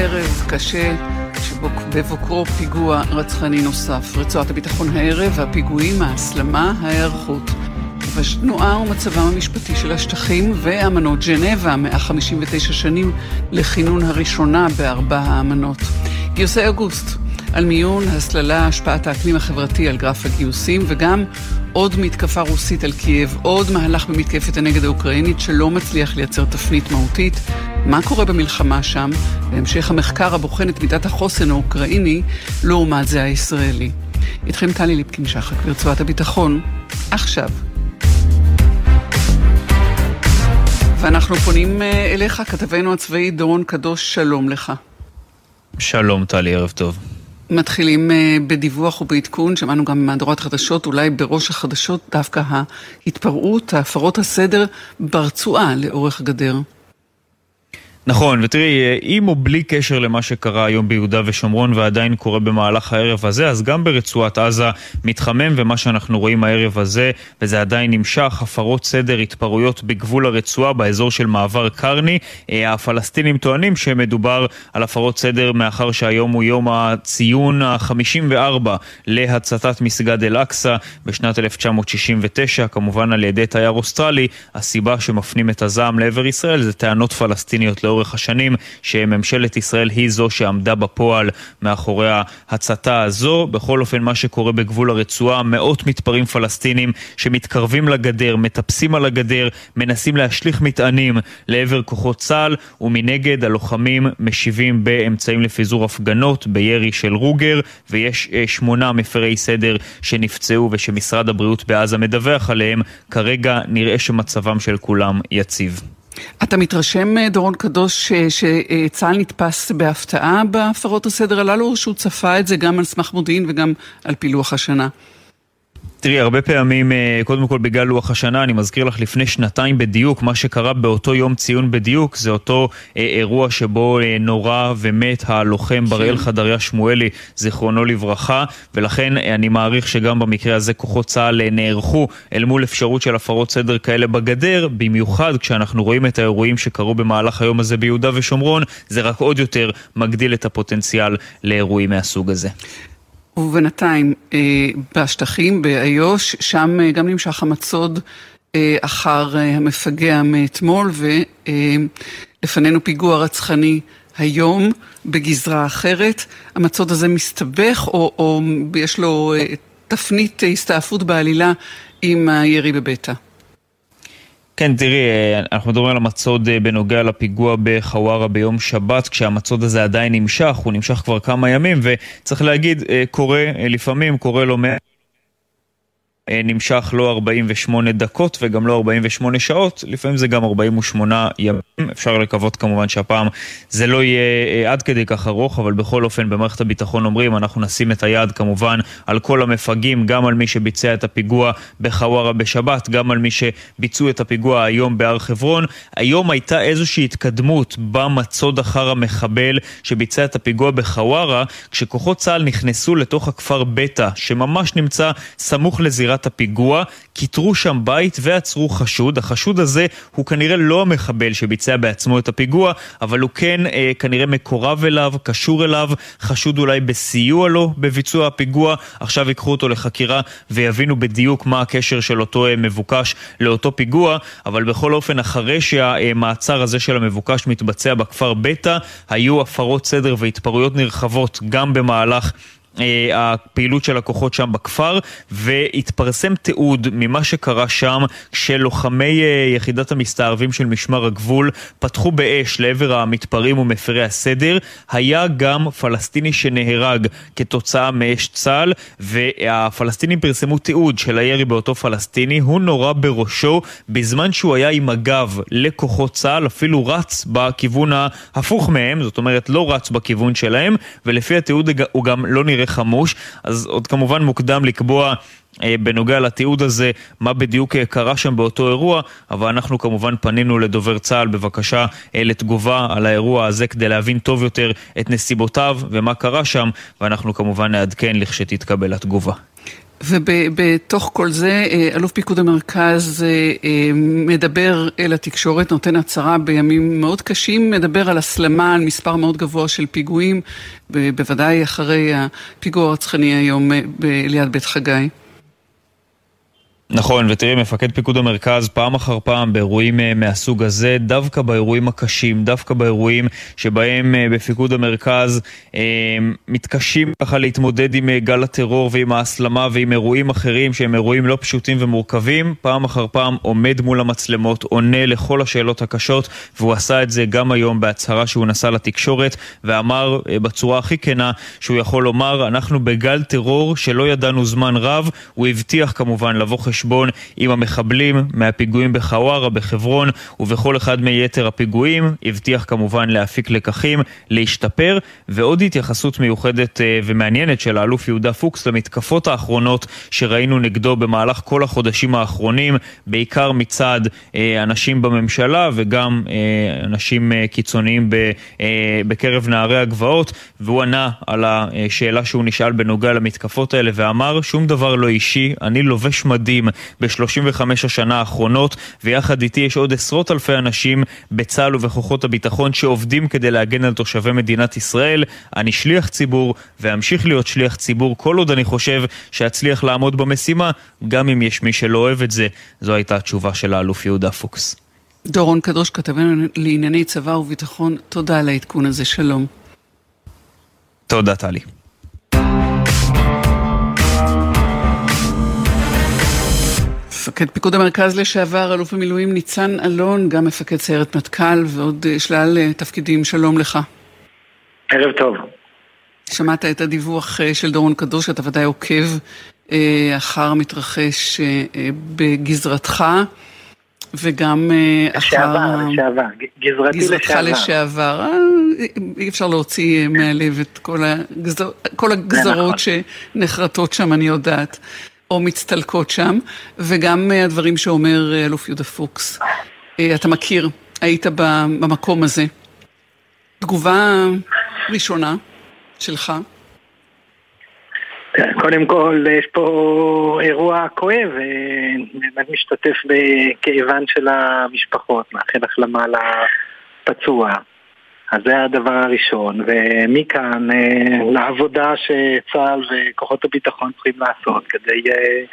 ערב קשה שבבוקרו פיגוע רצחני נוסף. רצועת הביטחון הערב, הפיגועים, ההסלמה, ההיערכות. התנועה ומצבם המשפטי של השטחים ואמנות ג'נבה, 159 שנים לכינון הראשונה בארבע האמנות. גיוסי אוגוסט, על מיון, הסללה, השפעת האקלים החברתי על גרף הגיוסים, וגם עוד מתקפה רוסית על קייב, עוד מהלך במתקפת הנגד האוקראינית שלא מצליח לייצר תפנית מהותית. מה קורה במלחמה שם? בהמשך המחקר הבוחן את מידת החוסן האוקראיני לעומת זה הישראלי. איתכם טלי ליפקין שחק ברצועת הביטחון, עכשיו. ואנחנו פונים אה, אליך, כתבנו הצבאי דורון קדוש, שלום לך. שלום טלי, ערב טוב. מתחילים אה, בדיווח ובעדכון, שמענו גם מהדורת חדשות, אולי בראש החדשות דווקא ההתפרעות, הפרות הסדר ברצועה לאורך הגדר. נכון, ותראי, עם או בלי קשר למה שקרה היום ביהודה ושומרון ועדיין קורה במהלך הערב הזה, אז גם ברצועת עזה מתחמם, ומה שאנחנו רואים הערב הזה, וזה עדיין נמשך, הפרות סדר, התפרעויות בגבול הרצועה, באזור של מעבר קרני. אה, הפלסטינים טוענים שמדובר על הפרות סדר מאחר שהיום הוא יום הציון ה-54 להצתת מסגד אל-אקצא בשנת 1969, כמובן על ידי תייר אוסטרלי. הסיבה שמפנים את הזעם לעבר ישראל זה טענות פלסטיניות לאורך השנים, שממשלת ישראל היא זו שעמדה בפועל מאחורי ההצתה הזו. בכל אופן, מה שקורה בגבול הרצועה, מאות מתפרעים פלסטינים שמתקרבים לגדר, מטפסים על הגדר, מנסים להשליך מטענים לעבר כוחות צה"ל, ומנגד הלוחמים משיבים באמצעים לפיזור הפגנות, בירי של רוגר, ויש אה, שמונה מפרי סדר שנפצעו ושמשרד הבריאות בעזה מדווח עליהם. כרגע נראה שמצבם של כולם יציב. אתה מתרשם, אה, דורון קדוש, שצה"ל נתפס בהפתעה בהפרות הסדר הללו, או שהוא צפה את זה גם על סמך מודיעין וגם על פילוח השנה? תראי, הרבה פעמים, אה, קודם כל בגלל לוח השנה, אני מזכיר לך לפני שנתיים בדיוק, מה שקרה באותו יום ציון בדיוק, זה אותו אה, אירוע שבו אה, נורה ומת הלוחם בראל כן. חדריה שמואלי, זיכרונו לברכה, ולכן אה, אני מעריך שגם במקרה הזה כוחות צה"ל אה, נערכו אל מול אפשרות של הפרות סדר כאלה בגדר, במיוחד כשאנחנו רואים את האירועים שקרו במהלך היום הזה ביהודה ושומרון, זה רק עוד יותר מגדיל את הפוטנציאל לאירועים מהסוג הזה. ובינתיים אה, בשטחים, באיו"ש, שם אה, גם נמשך המצוד אה, אחר המפגע מאתמול, ולפנינו פיגוע רצחני היום בגזרה אחרת. המצוד הזה מסתבך, או, או יש לו תפנית הסתעפות בעלילה עם הירי בביתה. כן, תראי, אה, אנחנו מדברים על המצוד אה, בנוגע לפיגוע בחווארה ביום שבת, כשהמצוד הזה עדיין נמשך, הוא נמשך כבר כמה ימים, וצריך להגיד, אה, קורה לפעמים, קורה לא מעט. אה, נמשך לא 48 דקות וגם לא 48 שעות, לפעמים זה גם 48 ימים. אפשר לקוות כמובן שהפעם זה לא יהיה אה, עד כדי כך ארוך, אבל בכל אופן במערכת הביטחון אומרים אנחנו נשים את היד כמובן על כל המפגעים, גם על מי שביצע את הפיגוע בחווארה בשבת, גם על מי שביצעו את הפיגוע היום בהר חברון. היום הייתה איזושהי התקדמות במצוד אחר המחבל שביצע את הפיגוע בחווארה, כשכוחות צה"ל נכנסו לתוך הכפר בטא, שממש נמצא סמוך לזירת זירת הפיגוע, כיתרו שם בית ועצרו חשוד. החשוד הזה הוא כנראה לא המחבל שביצע בעצמו את הפיגוע, אבל הוא כן אה, כנראה מקורב אליו, קשור אליו, חשוד אולי בסיוע לו בביצוע הפיגוע. עכשיו ייקחו אותו לחקירה ויבינו בדיוק מה הקשר של אותו אה, מבוקש לאותו פיגוע, אבל בכל אופן, אחרי שהמעצר הזה של המבוקש מתבצע בכפר בטא, היו הפרות סדר והתפרעויות נרחבות גם במהלך הפעילות של הכוחות שם בכפר, והתפרסם תיעוד ממה שקרה שם כשלוחמי אה, יחידת המסתערבים של משמר הגבול פתחו באש לעבר המתפרעים ומפרי הסדר. היה גם פלסטיני שנהרג כתוצאה מאש צה"ל, והפלסטינים פרסמו תיעוד של הירי באותו פלסטיני. הוא נורה בראשו בזמן שהוא היה עם הגב לכוחות צה"ל, אפילו רץ בכיוון ההפוך מהם, זאת אומרת לא רץ בכיוון שלהם, ולפי התיעוד הוא גם לא נראה חמוש, אז עוד כמובן מוקדם לקבוע אה, בנוגע לתיעוד הזה, מה בדיוק אה, קרה שם באותו אירוע, אבל אנחנו כמובן פנינו לדובר צה"ל בבקשה אה, לתגובה על האירוע הזה כדי להבין טוב יותר את נסיבותיו ומה קרה שם, ואנחנו כמובן נעדכן לכשתתקבל התגובה. ובתוך כל זה, אה, אלוף פיקוד המרכז אה, אה, מדבר אל התקשורת, נותן הצהרה בימים מאוד קשים, מדבר על הסלמה, על מספר מאוד גבוה של פיגועים, בוודאי אחרי הפיגוע הרצחני היום ליד בית חגי. נכון, ותראי, מפקד פיקוד המרכז פעם אחר פעם באירועים אה, מהסוג הזה, דווקא באירועים הקשים, דווקא באירועים שבהם אה, בפיקוד המרכז אה, מתקשים ככה להתמודד עם גל הטרור ועם ההסלמה ועם אירועים אחרים שהם אירועים לא פשוטים ומורכבים, פעם אחר פעם עומד מול המצלמות, עונה לכל השאלות הקשות, והוא עשה את זה גם היום בהצהרה שהוא נשא לתקשורת, ואמר בצורה הכי כנה שהוא יכול לומר, אנחנו בגל טרור שלא ידענו זמן רב, הוא הבטיח כמובן לבוא חשבון חשבון עם המחבלים מהפיגועים בחווארה, בחברון ובכל אחד מיתר הפיגועים. הבטיח כמובן להפיק לקחים, להשתפר, ועוד התייחסות מיוחדת אה, ומעניינת של האלוף יהודה פוקס למתקפות האחרונות שראינו נגדו במהלך כל החודשים האחרונים, בעיקר מצד אה, אנשים בממשלה וגם אה, אנשים קיצוניים בקרב נערי הגבעות, והוא ענה על השאלה שהוא נשאל בנוגע למתקפות האלה ואמר, שום דבר לא אישי, אני לובש מדים, ב-35 השנה האחרונות, ויחד איתי יש עוד עשרות אלפי אנשים בצה"ל ובכוחות הביטחון שעובדים כדי להגן על תושבי מדינת ישראל. אני שליח ציבור, ואמשיך להיות שליח ציבור כל עוד אני חושב שאצליח לעמוד במשימה, גם אם יש מי שלא אוהב את זה. זו הייתה התשובה של האלוף יהודה פוקס. דורון קדוש, כתבנו לענייני צבא וביטחון, תודה על העדכון הזה, שלום. תודה, טלי. מפקד פיקוד המרכז לשעבר, אלוף במילואים ניצן אלון, גם מפקד סיירת מטכ"ל ועוד אה, שלל אה, תפקידים, שלום לך. ערב טוב. שמעת את הדיווח אה, של דורון קדוש, אתה ודאי עוקב אחר המתרחש בגזרתך, וגם לשעבר, אחר... לשעבר, גזרתי גזרתך לשעבר. לשעבר. אי אפשר להוציא מהלב את כל, הגזר... כל הגזרות נכון. שנחרטות שם, אני יודעת. או מצטלקות שם, וגם אה, הדברים שאומר אה, אלוף יהודה פוקס. אה, אתה מכיר, היית במקום הזה. תגובה ראשונה שלך. קודם כל, יש פה אירוע כואב, באמת משתתף בכאבן של המשפחות, מאחל החלמה לפצוע. אז זה הדבר הראשון, ומכאן אה, לעבודה שצה"ל וכוחות הביטחון צריכים לעשות כדי אה,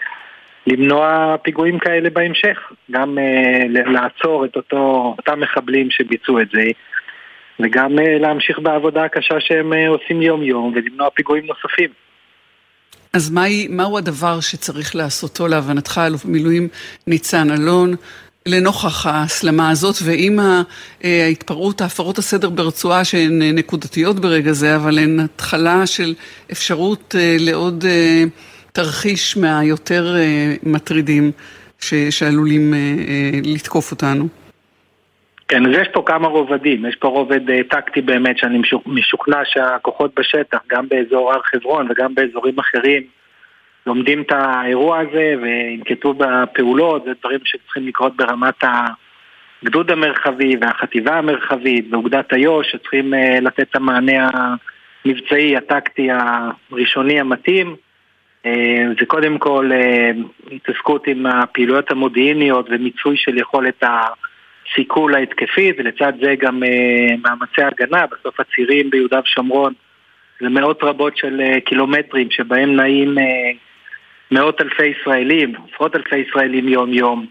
למנוע פיגועים כאלה בהמשך, גם אה, לעצור את אותו, אותם מחבלים שביצעו את זה, וגם להמשיך בעבודה הקשה שהם עושים יום-יום ולמנוע פיגועים נוספים. אז מהי, מהו הדבר שצריך לעשותו להבנתך, אלוף במילואים ניצן אלון, לנוכח ההסלמה הזאת, ועם ההתפרעות, ההפרות הסדר ברצועה שהן נקודתיות ברגע זה, אבל הן התחלה של אפשרות אה, לעוד אה, תרחיש מהיותר אה, מטרידים שעלולים לתקוף אותנו. כן, אז יש פה כמה רובדים, יש פה רובד טקטי באמת שאני משוכנע שהכוחות בשטח, גם באזור הר חברון וגם באזורים אחרים, לומדים את האירוע הזה וינקטו בפעולות, זה דברים שצריכים לקרות ברמת הגדוד המרחבי והחטיבה המרחבית ואוגדת איו"ש שצריכים uh, לתת את המענה המבצעי, הטקטי, הראשוני המתאים. Uh, זה קודם כל uh, התעסקות עם הפעילויות המודיעיניות ומיצוי של יכולת הסיכול ההתקפי, ולצד זה גם מאמצי הגנה, בסוף הצירים ביהודה ושומרון זה מאות רבות של קילומטרים שבהם נעים מאות אלפי ישראלים, עשרות אלפי ישראלים יום-יום.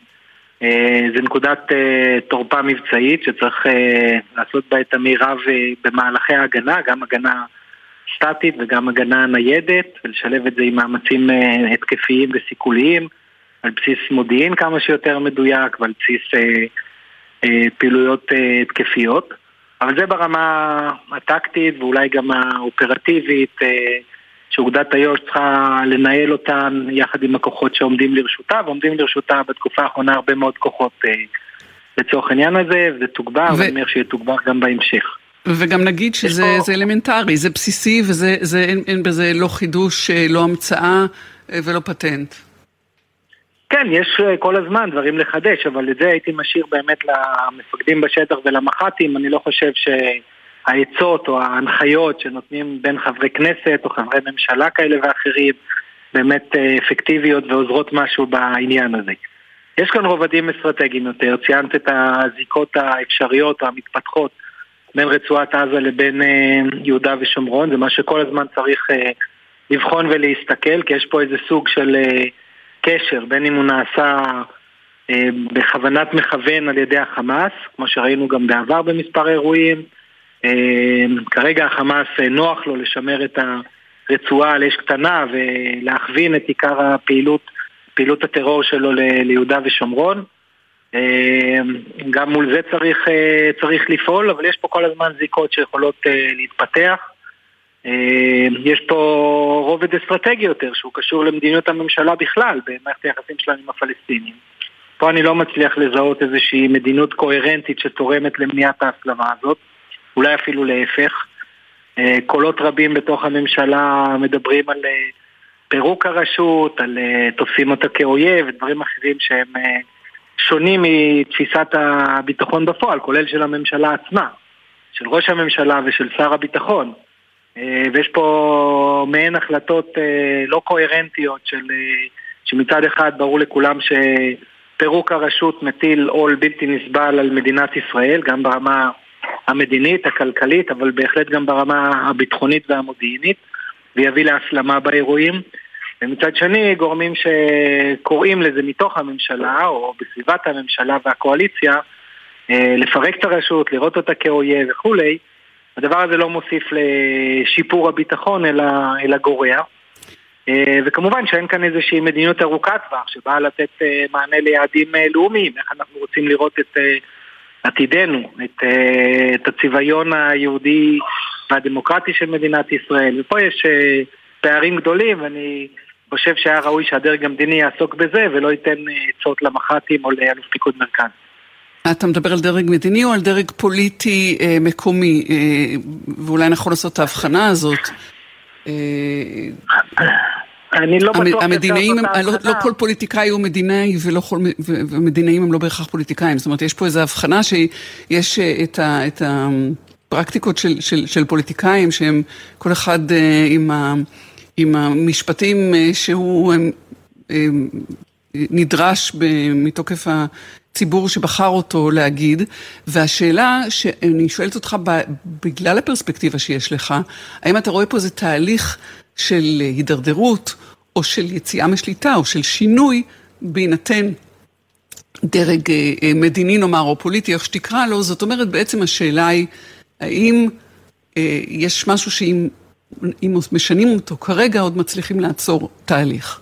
אה, זה נקודת אה, תורפה מבצעית שצריך אה, לעשות בה את המירב במהלכי ההגנה, גם הגנה סטטית וגם הגנה ניידת, ולשלב את זה עם מאמצים התקפיים וסיכוליים, על בסיס מודיעין כמה שיותר מדויק ועל בסיס פעילויות התקפיות. אבל זה ברמה הטקטית ואולי גם האופרטיבית. שאוגדת איו"ש צריכה לנהל אותן יחד עם הכוחות שעומדים לרשותה, ועומדים לרשותה בתקופה האחרונה הרבה מאוד כוחות אה, לצורך העניין הזה, וזה תוגבר, ו... ואני אומר שיתוגבר גם בהמשך. וגם נגיד שזה פה... אלמנטרי, זה בסיסי וזה זה, אין, אין בזה לא חידוש, אה, לא המצאה אה, ולא פטנט. כן, יש כל הזמן דברים לחדש, אבל את זה הייתי משאיר באמת למפקדים בשטח ולמח"טים, אני לא חושב ש... העצות או ההנחיות שנותנים בין חברי כנסת או חברי ממשלה כאלה ואחרים באמת אפקטיביות ועוזרות משהו בעניין הזה. יש כאן רובדים אסטרטגיים יותר, ציינת את הזיקות האפשריות המתפתחות בין רצועת עזה לבין יהודה ושומרון, זה מה שכל הזמן צריך לבחון ולהסתכל, כי יש פה איזה סוג של קשר, בין אם הוא נעשה בכוונת מכוון על ידי החמאס, כמו שראינו גם בעבר במספר אירועים, כרגע החמאס נוח לו לשמר את הרצועה על אש קטנה ולהכווין את עיקר הפעילות, פעילות הטרור שלו ליהודה ושומרון. גם מול זה צריך, צריך לפעול, אבל יש פה כל הזמן זיקות שיכולות להתפתח. יש פה רובד אסטרטגי יותר שהוא קשור למדיניות הממשלה בכלל במערכת היחסים שלנו עם הפלסטינים. פה אני לא מצליח לזהות איזושהי מדיניות קוהרנטית שתורמת למניעת ההסלמה הזאת. אולי אפילו להפך. אה, קולות רבים בתוך הממשלה מדברים על אה, פירוק הרשות, על אה, תופסים אותה כאויב, דברים אחרים שהם שונים מתפיסת הביטחון בפועל, כולל של הממשלה עצמה, של ראש הממשלה ושל שר הביטחון. ויש פה מעין החלטות לא קוהרנטיות של, שמצד אחד ברור לכולם שפירוק הרשות מטיל עול בלתי נסבל על מדינת ישראל, גם ברמה המדינית, הכלכלית, אבל בהחלט גם ברמה הביטחונית והמודיעינית, ויביא להסלמה באירועים. ומצד שני, גורמים שקוראים לזה מתוך הממשלה, או בסביבת הממשלה והקואליציה, אה, לפרק את הרשות, לראות אותה כאויב וכולי, הדבר הזה לא מוסיף לשיפור הביטחון, אלא, אלא גורע. אה, וכמובן שאין כאן איזושהי מדיניות ארוכת טווח שבאה לתת אה, מענה ליעדים לאומיים, איך אנחנו רוצים לראות את עתידנו, את, אה, את הצביון היהודי והדמוקרטי של מדינת ישראל. ופה יש אה, פערים גדולים, ואני חושב שהיה ראוי שהדרג המדיני יעסוק בזה ולא ייתן אה, עצות למח"טים או לאלוף פיקוד מרכז. אתה מדבר על דרג מדיני או על דרג פוליטי אה, מקומי? אה, ואולי נכון לעשות את ההבחנה הזאת. אה, אני לא בטוח המדינאים, הם, לא, לא כל פוליטיקאי הוא מדינאי ולא כל, ומדינאים הם לא בהכרח פוליטיקאים. זאת אומרת, יש פה איזו הבחנה שיש אה, את, ה, את הפרקטיקות של, של, של פוליטיקאים, שהם כל אחד אה, עם, ה, עם המשפטים אה, שהוא נדרש מתוקף הציבור שבחר אותו להגיד, והשאלה שאני שואלת אותך בגלל הפרספקטיבה שיש לך, האם אתה רואה פה איזה תהליך של הידרדרות, או של יציאה משליטה, או של שינוי, בהינתן דרג אה, אה, מדיני נאמר, או פוליטי, איך שתקרא לו, זאת אומרת, בעצם השאלה היא, האם אה, יש משהו שאם אם משנים אותו כרגע, עוד מצליחים לעצור תהליך?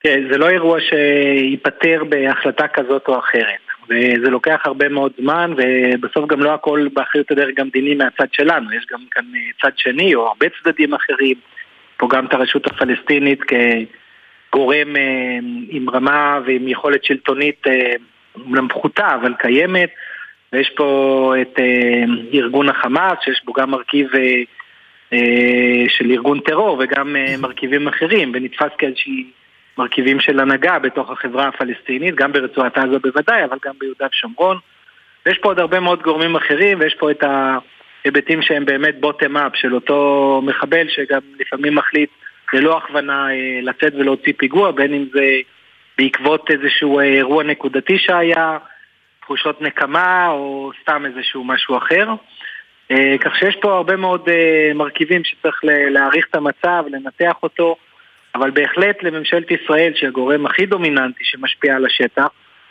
כן, זה לא אירוע שייפתר בהחלטה כזאת או אחרת. וזה לוקח הרבה מאוד זמן, ובסוף גם לא הכל באחריות הדרג המדיני מהצד שלנו, יש גם כאן אה, צד שני או הרבה צדדים אחרים, פה גם את הרשות הפלסטינית כגורם אה, עם רמה ועם יכולת שלטונית אה, אומנם פחותה, אבל קיימת, ויש פה את ארגון החמאס, שיש בו גם מרכיב של ארגון טרור וגם מרכיבים אחרים, ונתפס כאיזושהי... מרכיבים של הנהגה בתוך החברה הפלסטינית, גם ברצועת עזה בוודאי, אבל גם ביהודה ושומרון. ויש פה עוד הרבה מאוד גורמים אחרים, ויש פה את ההיבטים שהם באמת בוטם אפ של אותו מחבל שגם לפעמים מחליט ללא הכוונה אה, לצאת ולהוציא פיגוע, בין אם זה בעקבות איזשהו אה, אירוע נקודתי שהיה, תחושות נקמה או סתם איזשהו משהו אחר. אה, כך שיש פה הרבה מאוד מרכיבים שצריך להעריך את המצב, לנתח אותו. אבל בהחלט לממשלת ישראל, שהיא הגורם הכי דומיננטי שמשפיע על השטח,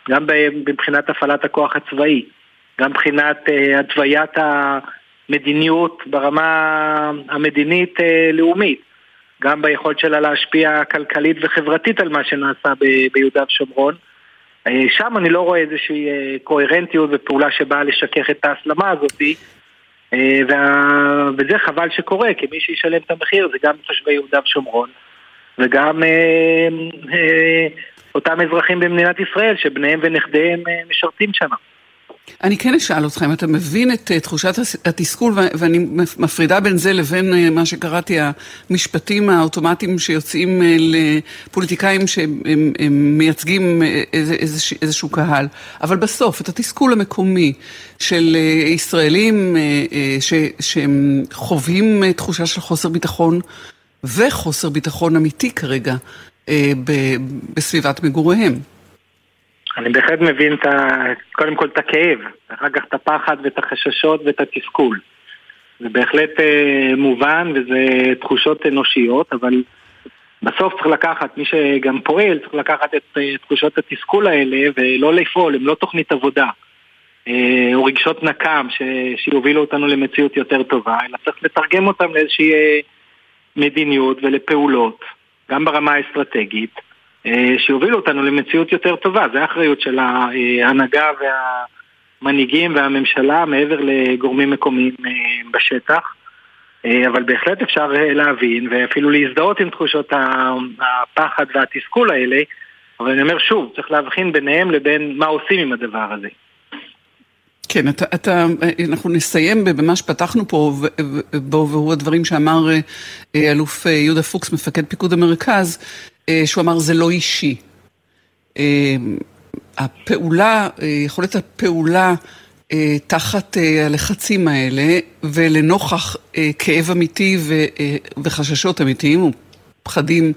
גם מבחינת הפעלת הכוח הצבאי, גם מבחינת uh, התוויית המדיניות ברמה המדינית-לאומית, אה, גם ביכולת שלה להשפיע כלכלית וחברתית על מה שנעשה ביהודה ושומרון. Uh, שם אני לא רואה איזושהי uh, קוהרנטיות ופעולה שבאה לשכך את ההסלמה הזאת, uh, וה... וזה חבל שקורה, כי מי שישלם את המחיר זה גם תושבי יהודה ושומרון. וגם אה, אה, אותם אזרחים במדינת ישראל שבניהם ונכדיהם אה, משרתים שם. אני כן אשאל אותך אם אתה מבין את תחושת התסכול, ואני מפרידה בין זה לבין מה שקראתי, המשפטים האוטומטיים שיוצאים לפוליטיקאים שהם מייצגים איזשה, איזשהו קהל. אבל בסוף, את התסכול המקומי של ישראלים שהם חווים תחושה של חוסר ביטחון, וחוסר ביטחון אמיתי כרגע אה, בסביבת מגוריהם. אני בהחלט מבין את ה... קודם כל את הכאב, אחר כך את הפחד ואת החששות ואת התסכול. זה בהחלט אה, מובן וזה תחושות אנושיות, אבל בסוף צריך לקחת, מי שגם פועל, צריך לקחת את אה, תחושות התסכול האלה ולא לפעול, הם לא תוכנית עבודה. אה, או רגשות נקם ש... שיובילו אותנו למציאות יותר טובה, אלא צריך לתרגם אותם לאיזושהי אה, מדיניות ולפעולות, גם ברמה האסטרטגית, אה, שיובילו אותנו למציאות יותר טובה. זו האחריות של ההנהגה והמנהיגים והממשלה מעבר לגורמים מקומיים בשטח. אבל בהחלט אפשר להבין ואפילו להזדהות עם תחושות הפחד והתסכול האלה, אבל אני אומר שוב, צריך להבחין ביניהם לבין מה עושים עם הדבר הזה. כן, אתה, אתה, אנחנו נסיים במה שפתחנו פה בו, והוא הדברים שאמר אה, אלוף אה, יהודה פוקס, מפקד פיקוד המרכז, אה, שהוא אמר זה לא אישי. הפעולה, יכולת הפעולה תחת הלחצים האלה ולנוכח כאב אמיתי וחששות אמיתיים, או פחדים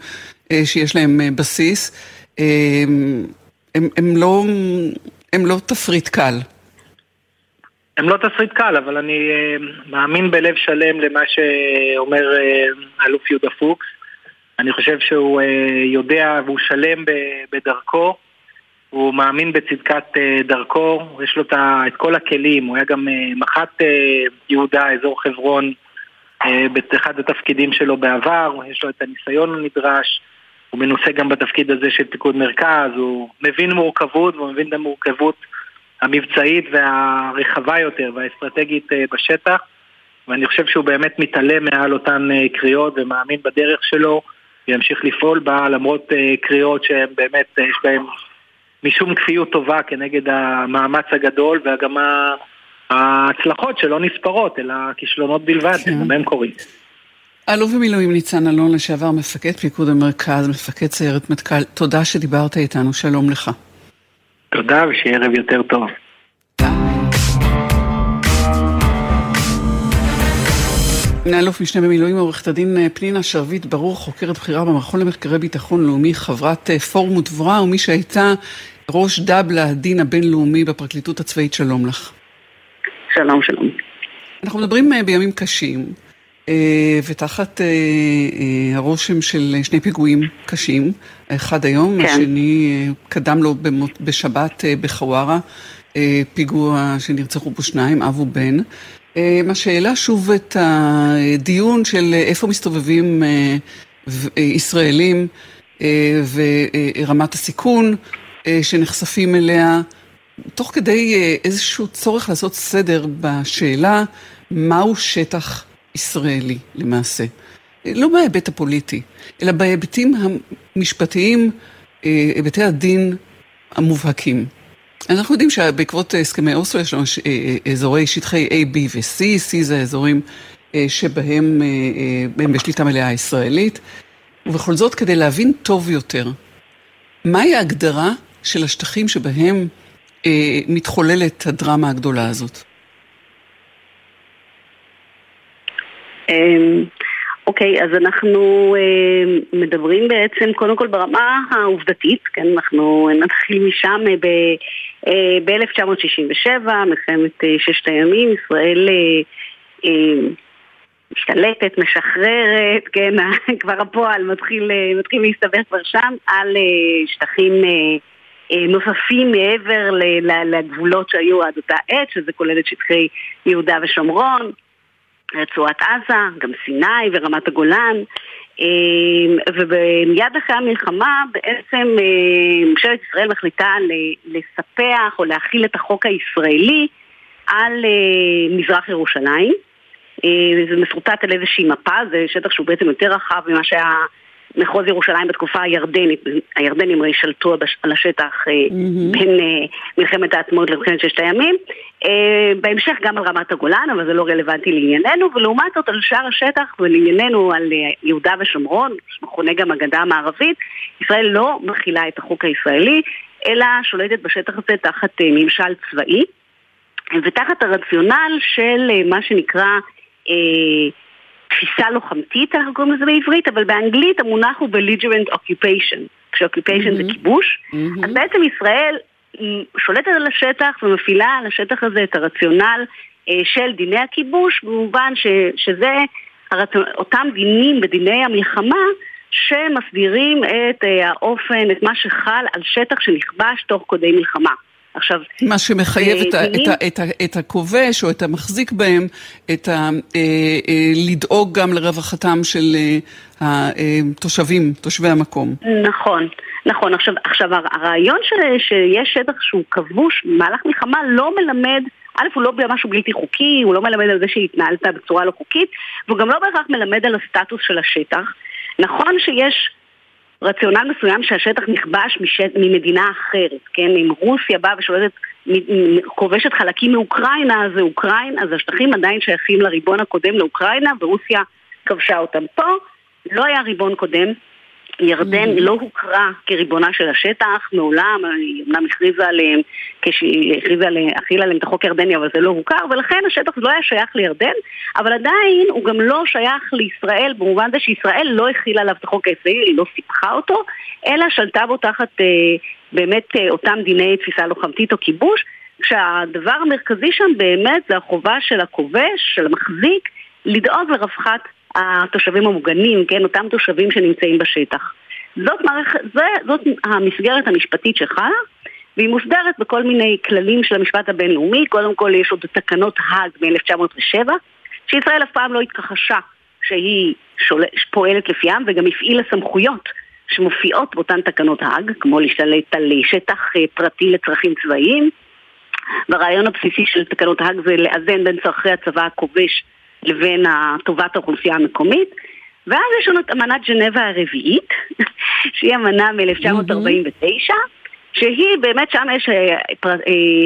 שיש להם בסיס, הם, הם, לא, הם לא תפריט קל. הם לא תסריט קל, אבל אני uh, מאמין בלב שלם למה שאומר uh, אלוף יהודה פוקס. אני חושב שהוא uh, יודע והוא שלם בדרכו. הוא מאמין בצדקת דרכו, יש לו את כל הכלים, הוא היה גם מח"ט יהודה, אזור חברון, באחד התפקידים שלו בעבר, יש לו את הניסיון הנדרש, הוא מנוסה גם בתפקיד הזה של פיקוד מרכז, הוא מבין מורכבות והוא מבין את המורכבות המבצעית והרחבה יותר והאסטרטגית אה, בשטח ואני חושב שהוא באמת מתעלם מעל אותן אה, קריאות ומאמין בדרך שלו וימשיך לפעול בה למרות אה, קריאות שהן באמת, יש בהן משום כפיות טובה כנגד המאמץ הגדול וגם ההצלחות שלא נספרות אלא כישלונות בלבד, כן. גם הם קורים. אלוף במילואים ניצן אלון, לשעבר מפקד פיקוד המרכז, מפקד סיירת מטכ"ל, תודה שדיברת איתנו, שלום לך. תודה ושיהיה ערב יותר טוב. אלוף משנה במילואים עורכת הדין אה, פנינה שרביט ברור, חוקרת בכירה במכון למחקרי ביטחון לאומי, חברת אה, פורום ודבורה ומי שהייתה ראש דבלה הדין הבינלאומי בפרקליטות הצבאית, שלום לך. שלום, שלום. אנחנו מדברים אה, בימים קשים. אה, ותחת אה, אה, הרושם של שני פיגועים קשים, האחד היום, כן. השני קדם לו בשבת בחווארה, פיגוע שנרצחו בו שניים, אב ובן. מה שהעלה שוב את הדיון של איפה מסתובבים ישראלים ורמת הסיכון שנחשפים אליה, תוך כדי איזשהו צורך לעשות סדר בשאלה מהו שטח ישראלי למעשה. לא בהיבט הפוליטי, אלא בהיבטים המשפטיים, אה, היבטי הדין המובהקים. אנחנו יודעים שבעקבות הסכמי אוסלו יש לנו אה, אה, אזורי שטחי A, B ו-C, C זה האזורים שבהם הם בשליטה מלאה ישראלית, ובכל זאת כדי להבין טוב יותר מהי ההגדרה של השטחים שבהם מתחוללת הדרמה הגדולה הזאת. אוקיי, אז אנחנו אה, מדברים בעצם קודם כל ברמה העובדתית, כן, אנחנו נתחיל משם ב-1967, אה, מלחמת אה, ששת הימים, ישראל משתלטת, משחררת, כן, כבר הפועל מתחיל, מתחיל להסתבר כבר שם על שטחים נוספים מעבר לגבולות שהיו עד אותה עת, שזה כולל את שטחי יהודה ושומרון. רצועת עזה, גם סיני ורמת הגולן. אמ, ומיד אחרי המלחמה בעצם אה, ממשלת ישראל מחליטה לספח או להכיל את החוק הישראלי על אה, מזרח ירושלים. אה, זה מסורטט על איזושהי מפה, זה שטח שהוא בעצם יותר רחב ממה שהיה מחוז ירושלים בתקופה הירדנית, הירדנים הרי שלטו על השטח mm-hmm. בין אה, מלחמת העצמאות למלחמת ששת הימים. אה, בהמשך גם על רמת הגולן, אבל זה לא רלוונטי לענייננו, ולעומת זאת על שאר השטח ולענייננו על יהודה ושומרון, שמכונה גם הגדה המערבית, ישראל לא מכילה את החוק הישראלי, אלא שולטת בשטח הזה תחת ממשל צבאי, ותחת הרציונל של מה שנקרא תפיסה לוחמתית, אנחנו קוראים לזה בעברית, אבל באנגלית המונח הוא belligerent occupation, כש-occupation mm-hmm. זה כיבוש, mm-hmm. אז בעצם ישראל שולטת על השטח ומפעילה על השטח הזה את הרציונל אה, של דיני הכיבוש, במובן ש, שזה הרצ... אותם דינים בדיני המלחמה שמסדירים את אה, האופן, את מה שחל על שטח שנכבש תוך כדי מלחמה. עכשיו... מה שמחייב את, ה, את, ה, את, ה, את הכובש או את המחזיק בהם, את ה, אה, אה, לדאוג גם לרווחתם של אה, התושבים, תושבי המקום. נכון, נכון. עכשיו, עכשיו הרעיון של, שיש שטח שהוא כבוש במהלך מלחמה לא מלמד א', הוא לא משהו בלתי חוקי, הוא לא מלמד על זה שהתנהלת בצורה לא חוקית, והוא גם לא בהכרח מלמד על הסטטוס של השטח. נכון שיש רציונל מסוים שהשטח נכבש משט, ממדינה אחרת, כן? אם רוסיה באה ושולטת, כובשת חלקים מאוקראינה, אז זה אוקראינה, אז השטחים עדיין שייכים לריבון הקודם לאוקראינה, ורוסיה כבשה אותם. פה לא היה ריבון קודם, ירדן mm-hmm. לא הוכרה כריבונה של השטח, מעולם, היא אמנם הכריזה עליהם, כשהיא הכריזה להכיל עליהם את החוק הירדני, אבל זה לא הוכר, ולכן השטח לא היה שייך לירדן, אבל עדיין הוא גם לא שייך לישראל, במובן זה שישראל לא הכילה עליו את החוק הישראלי, היא לא סיפחה אותו, אלא שלטה בו תחת אה, באמת אה, אותם דיני תפיסה לוחמתית או כיבוש, כשהדבר המרכזי שם באמת זה החובה של הכובש, של המחזיק, לדאוג לרווחת התושבים המוגנים, כן, אותם תושבים שנמצאים בשטח. זאת, מערכ... זה, זאת המסגרת המשפטית שחלה, והיא מוסדרת בכל מיני כללים של המשפט הבינלאומי. קודם כל יש עוד תקנות האג מ-1907, שישראל אף פעם לא התכחשה שהיא שול... פועלת לפיהם, וגם הפעילה סמכויות שמופיעות באותן תקנות האג, כמו להשתלט על שטח אה, פרטי לצרכים צבאיים. והרעיון הבסיסי של תקנות האג זה לאזן בין צורכי הצבא הכובש לבין טובת האוכלוסייה המקומית. ואז יש לנו את אמנת ז'נבה הרביעית, שהיא אמנה מ-1949, שהיא באמת, שם יש אה, אה,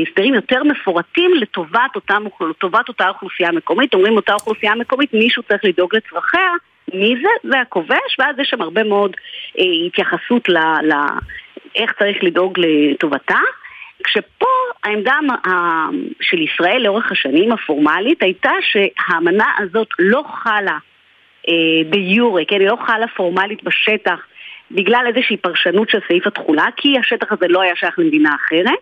הסדרים יותר מפורטים לטובת, אותם, לטובת אותה אוכלוסייה מקומית. אומרים אותה אוכלוסייה מקומית, מישהו צריך לדאוג לצרכיה, מי זה? זה הכובש, ואז יש שם הרבה מאוד אה, התייחסות ל, ל, צריך לדאוג לטובתה. כשפה העמדה של ישראל לאורך השנים הפורמלית הייתה שהאמנה הזאת לא חלה אה, ביורי, כן, היא לא חלה פורמלית בשטח בגלל איזושהי פרשנות של סעיף התכולה, כי השטח הזה לא היה שייך למדינה אחרת.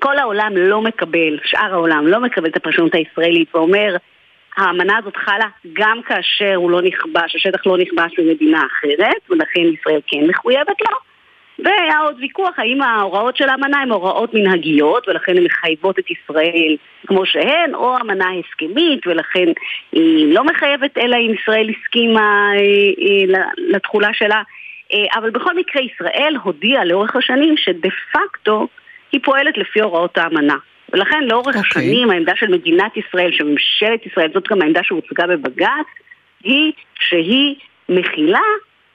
כל העולם לא מקבל, שאר העולם לא מקבל את הפרשנות הישראלית ואומר האמנה הזאת חלה גם כאשר הוא לא נכבש, השטח לא נכבש במדינה אחרת, ולכן ישראל כן מחויבת לו. והיה עוד ויכוח האם ההוראות של האמנה הן הוראות מנהגיות ולכן הן מחייבות את ישראל כמו שהן, או אמנה הסכמית ולכן היא לא מחייבת אלא אם ישראל הסכימה אה, אה, לתכולה שלה. אה, אבל בכל מקרה ישראל הודיעה לאורך השנים שדה פקטו היא פועלת לפי הוראות האמנה. ולכן לאורך okay. אוקיי. השנים העמדה של מדינת ישראל, של ממשלת ישראל, זאת גם העמדה שהוצגה בבג"ץ, היא שהיא מכילה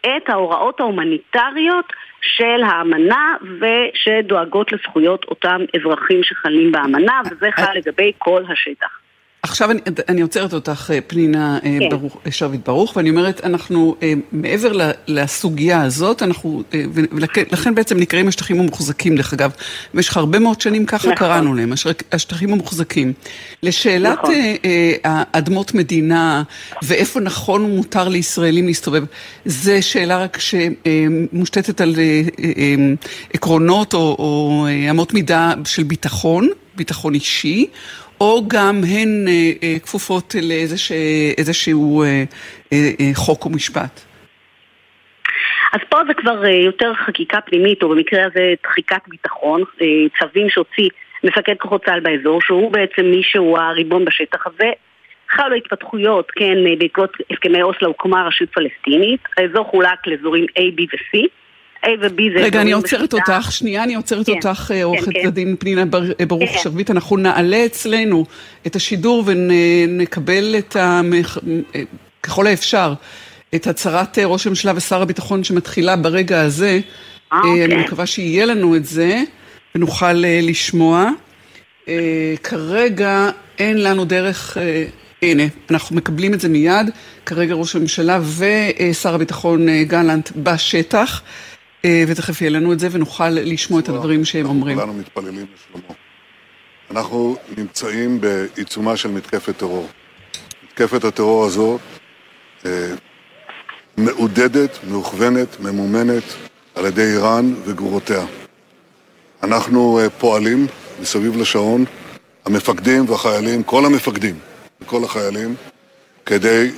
את ההוראות ההומניטריות של האמנה ושדואגות לזכויות אותם אזרחים שחלים באמנה, וזה חל לגבי כל השטח. עכשיו אני, אני עוצרת אותך, אה, פנינה אה, כן. ברוך, שרביט ברוך, ואני אומרת, אנחנו אה, מעבר לסוגיה הזאת, אנחנו, ולכן בעצם נקראים השטחים המוחזקים, דרך אגב, במשך הרבה מאוד שנים ככה נכון. קראנו להם, השטחים המוחזקים. לשאלת נכון. אדמות מדינה, ואיפה נכון ומותר לישראלים להסתובב, זה שאלה רק שמושתתת על עקרונות או, או אמות מידה של ביטחון, ביטחון אישי, או גם הן אה, אה, כפופות לאיזשהו אה, חוק ומשפט? אז פה זה כבר יותר חקיקה פנימית, או במקרה הזה דחיקת ביטחון, צווים שהוציא מפקד כוחות צה"ל באזור, שהוא בעצם מי שהוא הריבון בשטח הזה. חלו התפתחויות, כן, בעקבות הסכמי אוסלו הוקמה רשות פלסטינית, האזור חולק לאזורים A, B ו-C. A ו-B זה... רגע, אני עוצרת אותך, שנייה, אני עוצרת כן, אותך, אה, כן, עורכת כן. הדין פנינה אה, ברוך כן. שרביט. אנחנו נעלה אצלנו את השידור ונקבל את ה... אה, ככל האפשר, את הצהרת ראש הממשלה ושר הביטחון שמתחילה ברגע הזה. אוקיי. אני מקווה שיהיה לנו את זה, ונוכל לשמוע. כרגע אין לנו דרך... הנה, אנחנו מקבלים את זה מיד. כרגע ראש הממשלה ושר הביטחון גלנט בשטח. אה, ותכף יהיה לנו את זה ונוכל לשמוע את הדברים שהם אומרים. כולנו מתפללים לשלומו. אנחנו נמצאים בעיצומה של מתקפת טרור. מתקפת הטרור הזו אה, מעודדת, מאוכוונת, ממומנת על ידי איראן וגרורותיה. אנחנו אה, פועלים מסביב לשעון, המפקדים והחיילים, כל המפקדים וכל החיילים, כדי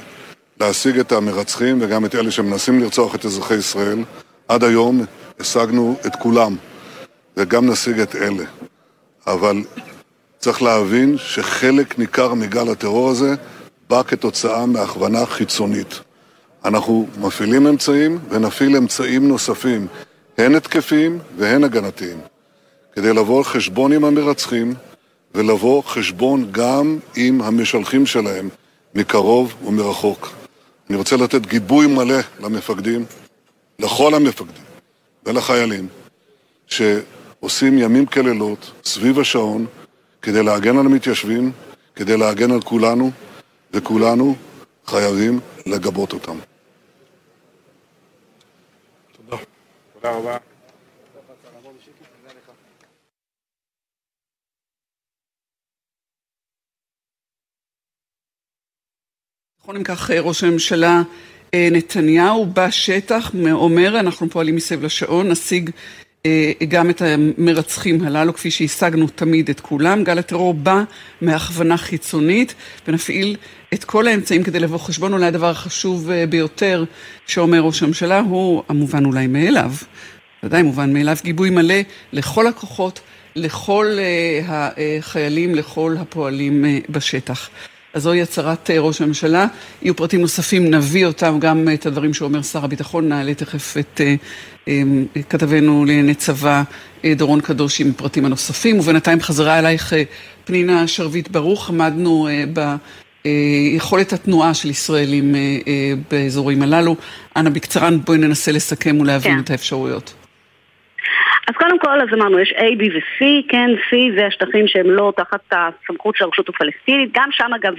להשיג את המרצחים וגם את אלה שמנסים לרצוח את אזרחי ישראל. עד היום השגנו את כולם, וגם נשיג את אלה. אבל צריך להבין שחלק ניכר מגל הטרור הזה בא כתוצאה מהכוונה חיצונית. אנחנו מפעילים אמצעים ונפעיל אמצעים נוספים, הן התקפיים והן הגנתיים, כדי לבוא חשבון עם המרצחים ולבוא חשבון גם עם המשלחים שלהם מקרוב ומרחוק. אני רוצה לתת גיבוי מלא למפקדים, לכל המפקדים ולחיילים, שעושים ימים כלילות סביב השעון כדי להגן על המתיישבים, כדי להגן על כולנו, וכולנו חייבים לגבות אותם. תודה. תודה רבה. נכון, אם כך ראש הממשלה נתניהו בשטח אומר, אנחנו פועלים מסביב לשעון, נשיג אה, גם את המרצחים הללו, כפי שהשגנו תמיד את כולם. גל הטרור בא מהכוונה חיצונית, ונפעיל את כל האמצעים כדי לבוא חשבון. אולי הדבר החשוב אה, ביותר שאומר ראש הממשלה הוא המובן אולי מאליו, ודאי מובן מאליו, גיבוי מלא לכל הכוחות, לכל החיילים, לכל הפועלים בשטח. אז זוהי הצהרת אה, ראש הממשלה. יהיו פרטים נוספים, נביא אותם, גם את הדברים שאומר שר הביטחון. נעלה תכף את אה, אה, כתבנו לענייני צבא דורון קדוש עם פרטים הנוספים. ובינתיים חזרה אלייך פנינה שרביט ברוך. עמדנו ביכולת התנועה של ישראלים באזורים הללו. אנא בקצרן, בואי ננסה לסכם ולהבין כן. את האפשרויות. אז קודם כל, אז אמרנו, יש A, B ו-C, כן, C זה השטחים שהם לא תחת הסמכות של הרשות הפלסטינית, גם שם אגב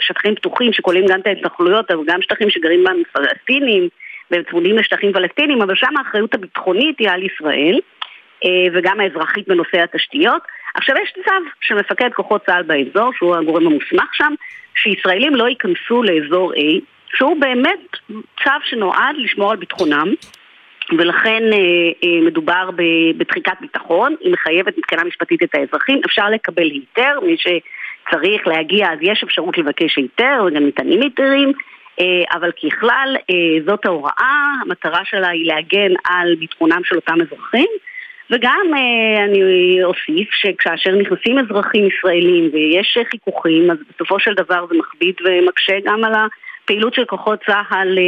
שטחים פתוחים שכוללים גם את ההתנחלויות, אבל גם שטחים שגרים בהם פלסטינים, והם צמודים לשטחים פלסטינים, אבל שם האחריות הביטחונית היא על ישראל, אה, וגם האזרחית בנושא התשתיות. עכשיו יש צו של מפקד כוחות צה"ל באזור, שהוא הגורם המוסמך שם, שישראלים לא ייכנסו לאזור A, שהוא באמת צו שנועד לשמור על ביטחונם. ולכן אה, אה, מדובר בתחיקת ביטחון, היא מחייבת מבחינה משפטית את האזרחים, אפשר לקבל היתר, מי שצריך להגיע אז יש אפשרות לבקש היתר, וגם ניתנים היתרים, אה, אבל ככלל זאת ההוראה, המטרה שלה היא להגן על ביטחונם של אותם אזרחים, וגם אני אוסיף שכאשר נכנסים אזרחים ישראלים ויש חיכוכים, אז בסופו של דבר זה מכביד ומקשה גם על הפעילות של כוחות צה"ל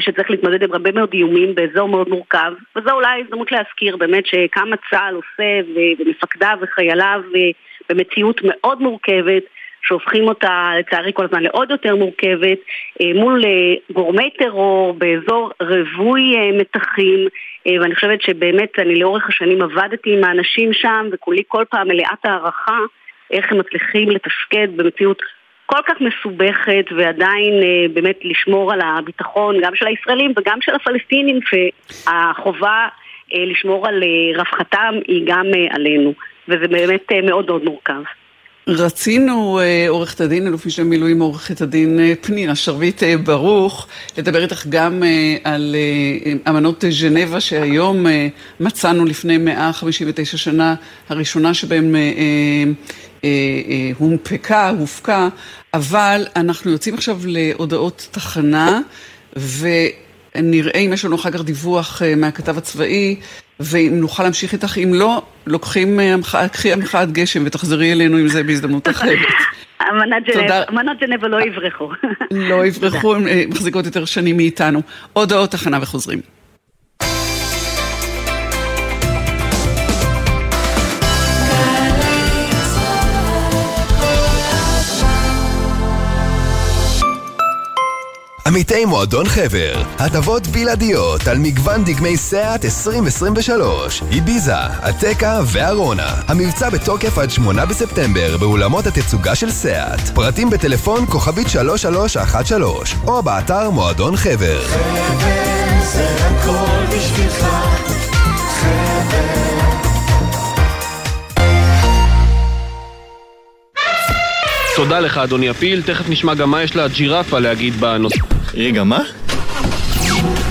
שצריך להתמודד עם הרבה מאוד איומים באזור מאוד מורכב, וזו אולי הזדמנות להזכיר באמת שכמה צה"ל עושה ומפקדיו וחייליו אה, במציאות מאוד מורכבת שהופכים אותה לצערי כל הזמן לעוד יותר מורכבת אה, מול גורמי טרור באזור רווי מתחים. ואני חושבת שבאמת אני לאורך השנים עבדתי עם האנשים שם וכולי כל פעם מלאת הערכה איך הם מצליחים לתפקד במציאות כל כך מסובכת ועדיין אה, באמת לשמור על הביטחון גם של הישראלים וגם של הפלסטינים שהחובה אה, לשמור על אה, רווחתם היא גם עלינו וזה באמת מאוד מאוד מורכב. רצינו, עורכת הדין, אלוף משנה מילואים עורכת הדין פנינה שרביט ברוך, לדבר איתך גם על אמנות ז'נבה שהיום מצאנו לפני 159 שנה, הראשונה שבהן הונפקה, הופקה, אבל אנחנו יוצאים עכשיו להודעות תחנה, ונראה אם יש לנו אחר כך דיווח אה, מהכתב הצבאי, ואם נוכל להמשיך איתך, אם לא, לוקחים, אה, קחי המחאת גשם ותחזרי אלינו עם זה בהזדמנות אחרת. אמנת ג'נבה לא יברחו. לא יברחו, הן אה, מחזיקות יותר שנים מאיתנו. הודעות תחנה וחוזרים. עמיתי מועדון חבר, הטבות בלעדיות על מגוון דגמי סאט 2023, איביזה, עתקה וארונה. המבצע בתוקף עד 8 בספטמבר באולמות התצוגה של סאט. פרטים בטלפון כוכבית 3313 או באתר מועדון חבר. חבר תודה לך, אדוני הפיל. תכף נשמע גם מה יש לג'ירפה להגיד בנושא. רגע, מה?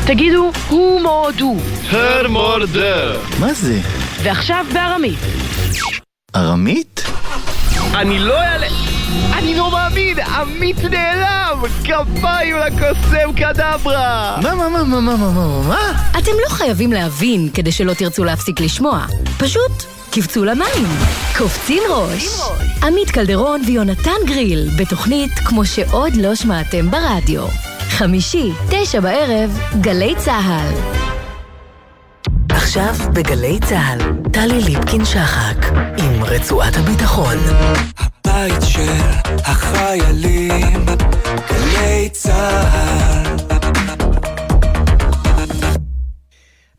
תגידו, הוא מורדו. הר מורדר. מה זה? ועכשיו בארמית. ארמית? אני לא אעלה... אני לא מאמין! עמית נעלם! כפיים לקוסם קדברה! מה, מה, מה, מה, מה, מה, מה, מה? אתם לא חייבים להבין כדי שלא תרצו להפסיק לשמוע. פשוט קפצו למים. קופצים ראש. עמית קלדרון ויונתן גריל, בתוכנית כמו שעוד לא שמעתם ברדיו. חמישי, תשע בערב, גלי צה"ל. עכשיו בגלי צה"ל, טלי ליפקין-שחק, עם רצועת הביטחון. הבית של החיילים, גלי צה"ל.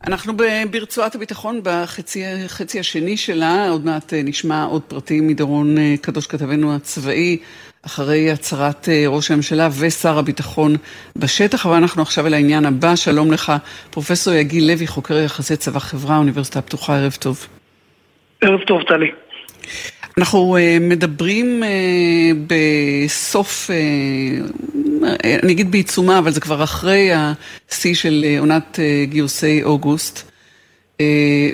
אנחנו ברצועת הביטחון בחצי השני שלה, עוד מעט נשמע עוד פרטים מדרון קדוש כתבנו הצבאי אחרי הצהרת ראש הממשלה ושר הביטחון בשטח, אבל אנחנו עכשיו אל העניין הבא. שלום לך, פרופסור יגיל לוי, חוקר יחסי צבא חברה, אוניברסיטה הפתוחה, ערב טוב. ערב טוב, טלי. אנחנו מדברים בסוף, אני אגיד בעיצומה, אבל זה כבר אחרי השיא של עונת גיוסי אוגוסט,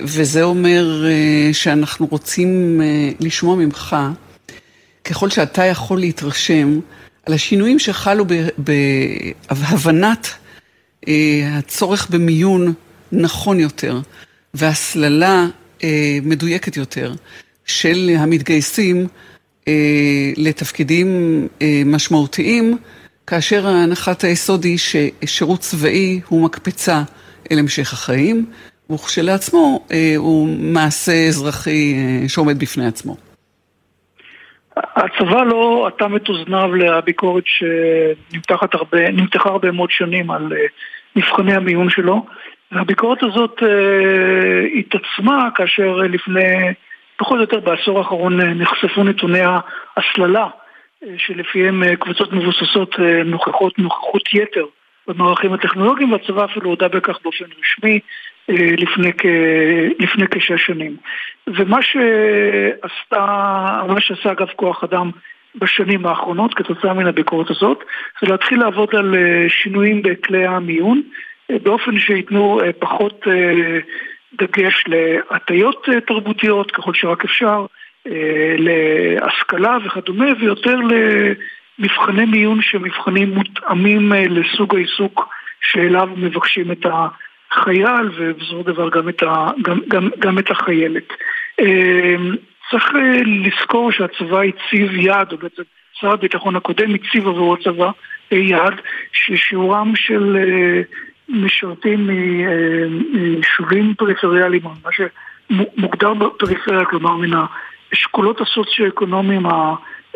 וזה אומר שאנחנו רוצים לשמוע ממך, ככל שאתה יכול להתרשם, על השינויים שחלו בהבנת הצורך במיון נכון יותר, והסללה מדויקת יותר. של המתגייסים אה, לתפקידים אה, משמעותיים, כאשר הנחת היסוד היא ששירות צבאי הוא מקפצה אל המשך החיים, וכשלעצמו אה, הוא מעשה אזרחי אה, שעומד בפני עצמו. הצבא לא אטם את אוזניו לביקורת שנמתחה הרבה, הרבה מאוד שנים על מבחני המיון שלו. והביקורת הזאת אה, התעצמה כאשר לפני פחות או יותר בעשור האחרון נחשפו נתוני ההסללה שלפיהם קבוצות מבוססות נוכחות נוכחות יתר במערכים הטכנולוגיים והצבא אפילו הודה בכך באופן רשמי לפני, כ, לפני כשש שנים. ומה שעשתה, מה שעשה אגב כוח אדם בשנים האחרונות כתוצאה מן הביקורת הזאת זה להתחיל לעבוד על שינויים בכלי המיון באופן שייתנו פחות דגש להטיות תרבותיות ככל שרק אפשר, להשכלה וכדומה, ויותר למבחני מיון שמבחנים מותאמים לסוג העיסוק שאליו מבקשים את החייל ובסופו של דבר גם את, ה, גם, גם, גם את החיילת. צריך לזכור שהצבא הציב יעד, או בעצם שר הביטחון הקודם הציב עבור הצבא יעד ששיעורם של משרתים מיישובים פריפריאליים, מה שמוגדר בפריפריה, כלומר מן האשכולות הסוציו-אקונומיים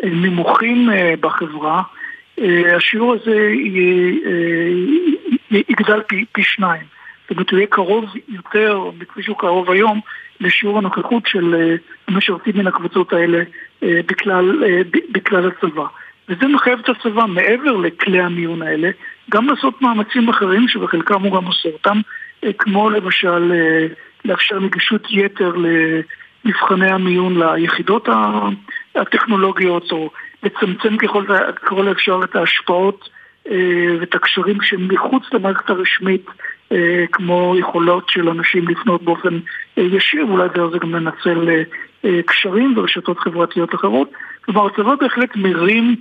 הנמוכים בחברה, השיעור הזה יגדל פי, פי שניים. זאת אומרת, הוא יהיה קרוב יותר, כפי שהוא קרוב היום, לשיעור הנוכחות של המשרתים מן הקבוצות האלה בכלל, בכלל הצבא. וזה מחייב את הצבא מעבר לכלי המיון האלה, גם לעשות מאמצים אחרים שבחלקם הוא גם עושה אותם, כמו למשל לאפשר נגישות יתר למבחני המיון ליחידות הטכנולוגיות, או לצמצם ככל, ככל האפשר את ההשפעות ואת הקשרים שמחוץ למערכת הרשמית, כמו יכולות של אנשים לפנות באופן ישיר, ואולי דרך זה גם לנצל קשרים ורשתות חברתיות אחרות. כלומר, הצבא בהחלט מרים,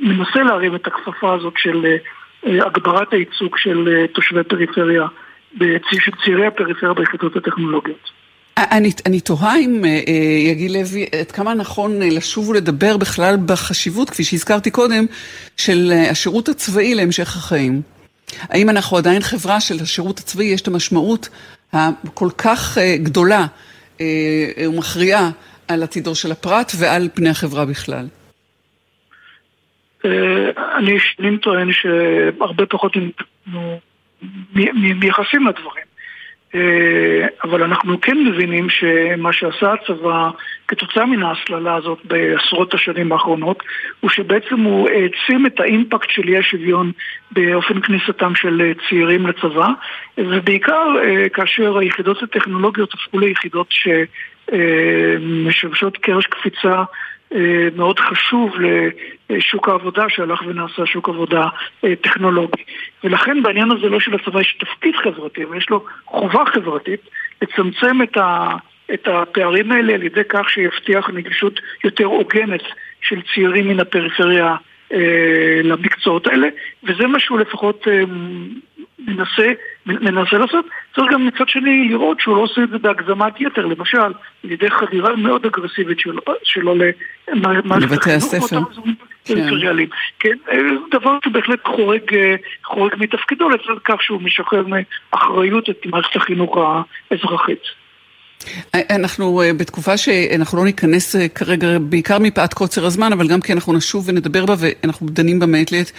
מנסה להרים את הכפפה הזאת של הגברת הייצוג של תושבי פריפריה, של צעירי הפריפריה ביחידות הטכנולוגיות. אני, אני תוהה אם יגיל לוי, עד כמה נכון לשוב ולדבר בכלל בחשיבות, כפי שהזכרתי קודם, של השירות הצבאי להמשך החיים. האם אנחנו עדיין חברה של השירות הצבאי, יש את המשמעות הכל כך גדולה ומכריעה על עתידו של הפרט ועל פני החברה בכלל? אני שנים טוען שהרבה פחות מייחסים לדברים. אבל אנחנו כן מבינים שמה שעשה הצבא כתוצאה מן ההסללה הזאת בעשרות השנים האחרונות הוא שבעצם הוא העצים את האימפקט של אי השוויון באופן כניסתם של צעירים לצבא ובעיקר כאשר היחידות הטכנולוגיות הפכו ליחידות שמשמשות קרש קפיצה אה, מאוד חשוב לשוק העבודה שהלך ונעשה שוק עבודה אה, טכנולוגי. ולכן בעניין הזה לא שלצבא יש תפקיד חברתי, אבל יש לו חובה חברתית לצמצם את, ה, את הפערים האלה על ידי כך שיבטיח נגישות יותר הוגנת של צעירים מן הפריפריה למקצועות האלה, וזה מה שהוא לפחות אה, מנסה, מנסה לעשות. צריך גם מצד שני לראות שהוא לא עושה את זה בהגזמת יתר, למשל, על ידי חדירה מאוד אגרסיבית שלו, שלו למערכת החינוך. פריפריאליים. כן, אה, דבר שבהחלט חורג, חורג מתפקידו לצד כך שהוא משחרר מאחריות את מערכת החינוך האזרחית. אנחנו אה, בתקופה שאנחנו לא ניכנס אה, כרגע, בעיקר מפאת קוצר הזמן, אבל גם כי אנחנו נשוב ונדבר בה ואנחנו דנים בה מעת לעת.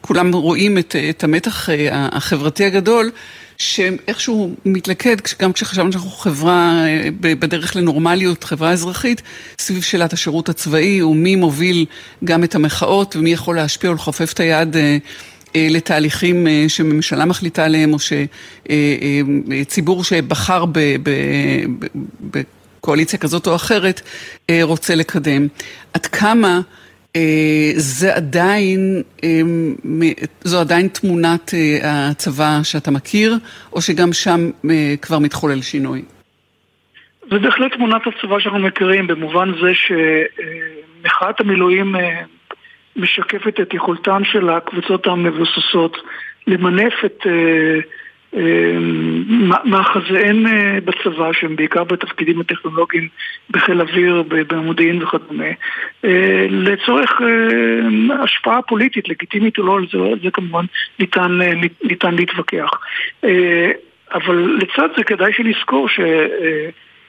כולם רואים את, את המתח אה, החברתי הגדול, שאיכשהו מתלכד, גם כשחשבנו שאנחנו חברה בדרך לנורמליות, חברה אזרחית, סביב שאלת השירות הצבאי ומי מוביל גם את המחאות ומי יכול להשפיע או לכופף את היד אה, לתהליכים אה, שממשלה מחליטה עליהם, או שציבור אה, שבחר בקואליציה כזאת או אחרת רוצה לקדם. עד כמה זה עדיין, זו עדיין תמונת הצבא שאתה מכיר, או שגם שם כבר מתחולל שינוי? זה בהחלט תמונת הצבא שאנחנו מכירים, במובן זה שמחאת המילואים משקפת את יכולתן של הקבוצות המבוססות למנף את אה, אה, מאחזיהן אה, בצבא, שהם בעיקר בתפקידים הטכנולוגיים בחיל אוויר, במודיעין וכדומה, אה, לצורך אה, השפעה פוליטית, לגיטימית או לא, על זה, זה כמובן ניתן, אה, ניתן להתווכח. אבל לצד זה כדאי שנזכור ש...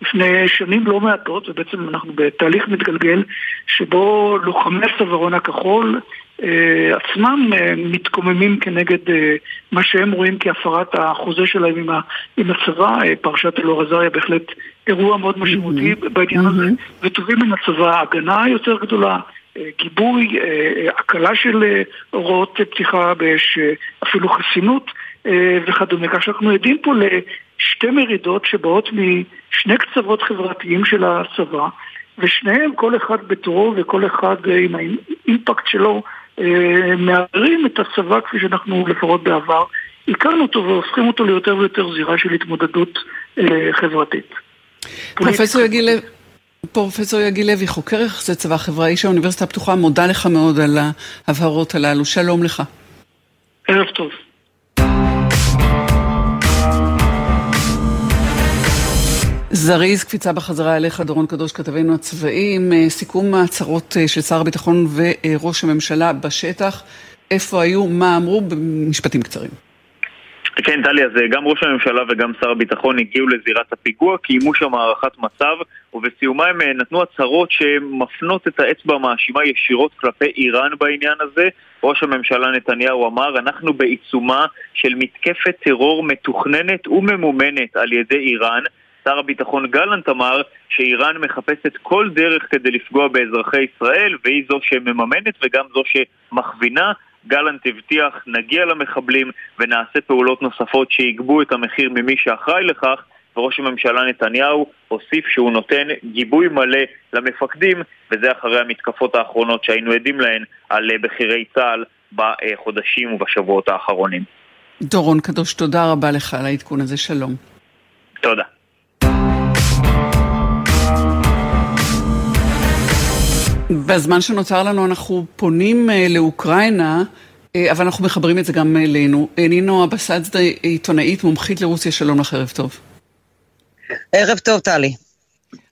אה, לפני שנים לא מעטות, ובעצם אנחנו בתהליך מתגלגל, שבו לוחמי הצווארון הכחול אה, עצמם אה, מתקוממים כנגד אה, מה שהם רואים כהפרת החוזה שלהם עם, ה, עם הצבא. אה, פרשת אלאור עזריה בהחלט אירוע מאוד משמעותי mm-hmm. בעניין mm-hmm. הזה, וטובים מן הצבא הגנה יותר גדולה. אה, גיבוי, אה, הקלה של אה, הוראות פתיחה באש, אפילו חסינות וכדומה. כך שאנחנו עדים פה שתי מרידות שבאות משני קצוות חברתיים של הצבא, ושניהם, כל אחד בתורו וכל אחד אה, עם האימפקט שלו, אה, מערערים את הצבא כפי שאנחנו לפחות בעבר הכרנו אותו והופכים אותו ליותר ויותר זירה של התמודדות אה, חברתית. פרופסור יגיל לוי, פרופסור יגיל לוי, חוקר יחסי צבא חברה, איש האוניברסיטה הפתוחה, מודה לך מאוד על ההבהרות הללו. שלום לך. ערב טוב. זריז, קפיצה בחזרה אליך, דורון קדוש, כתבנו הצבאיים, אה, סיכום ההצהרות אה, של שר הביטחון וראש הממשלה בשטח, איפה היו, מה אמרו, במשפטים קצרים. כן, טלי, אז אה, גם ראש הממשלה וגם שר הביטחון הגיעו לזירת הפיגוע, קיימו שם הערכת מצב, ובסיומה הם נתנו הצהרות שמפנות את האצבע המאשימה ישירות כלפי איראן בעניין הזה. ראש הממשלה נתניהו אמר, אנחנו בעיצומה של מתקפת טרור מתוכננת וממומנת על ידי איראן. שר הביטחון גלנט אמר שאיראן מחפשת כל דרך כדי לפגוע באזרחי ישראל והיא זו שמממנת וגם זו שמכווינה. גלנט הבטיח נגיע למחבלים ונעשה פעולות נוספות שיגבו את המחיר ממי שאחראי לכך וראש הממשלה נתניהו הוסיף שהוא נותן גיבוי מלא למפקדים וזה אחרי המתקפות האחרונות שהיינו עדים להן על בכירי צה"ל בחודשים ובשבועות האחרונים. דורון קדוש, תודה רבה לך על העדכון הזה, שלום. תודה. בזמן שנותר לנו אנחנו פונים אה, לאוקראינה, אה, אבל אנחנו מחברים את זה גם אלינו. אה, נינו אבסדזה, עיתונאית, מומחית לרוסיה, שלום לך, ערב טוב. ערב טוב, טלי.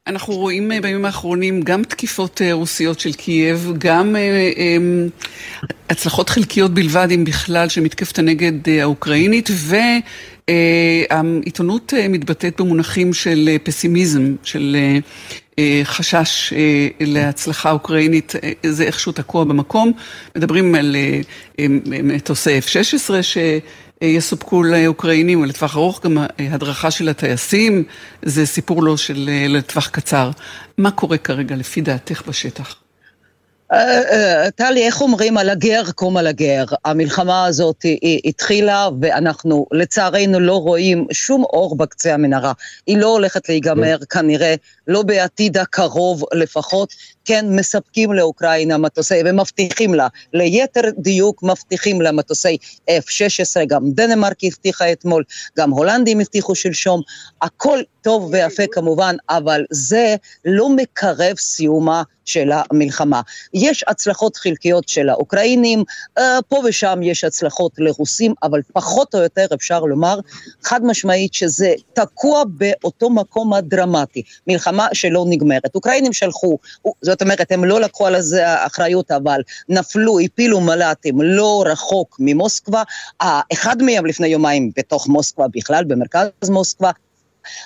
אנחנו רואים בימים האחרונים גם תקיפות רוסיות של קייב, גם הצלחות חלקיות בלבד, אם בכלל, של מתקפת הנגד האוקראינית, והעיתונות מתבטאת במונחים של פסימיזם, של אה, חשש אה, להצלחה אוקראינית, אה, זה איכשהו תקוע במקום. מדברים על מטוסי F-16 שיסופקו לאוקראינים, ולטווח ארוך גם הדרכה של הטייסים, זה סיפור לא של לטווח קצר. מה קורה כרגע לפי דעתך בשטח? אה, אה, טלי, איך אומרים על הגר קום על הגר? המלחמה הזאת היא התחילה ואנחנו לצערנו לא רואים שום אור בקצה המנהרה. היא לא הולכת להיגמר כנראה, לא בעתיד הקרוב לפחות. כן, מספקים לאוקראינה מטוסי, ומבטיחים לה, ליתר דיוק מבטיחים לה מטוסי F-16, גם דנמרק הבטיחה אתמול, גם הולנדים הבטיחו שלשום, הכל טוב ויפה כמובן, אבל זה לא מקרב סיומה של המלחמה. יש הצלחות חלקיות של האוקראינים, אה, פה ושם יש הצלחות לרוסים, אבל פחות או יותר אפשר לומר חד משמעית שזה תקוע באותו מקום הדרמטי, מלחמה שלא נגמרת. אוקראינים שלחו, זאת אומרת, הם לא לקחו על זה אחריות, אבל נפלו, הפילו מל"טים לא רחוק ממוסקבה, אחד מהם לפני יומיים בתוך מוסקבה בכלל, במרכז מוסקבה,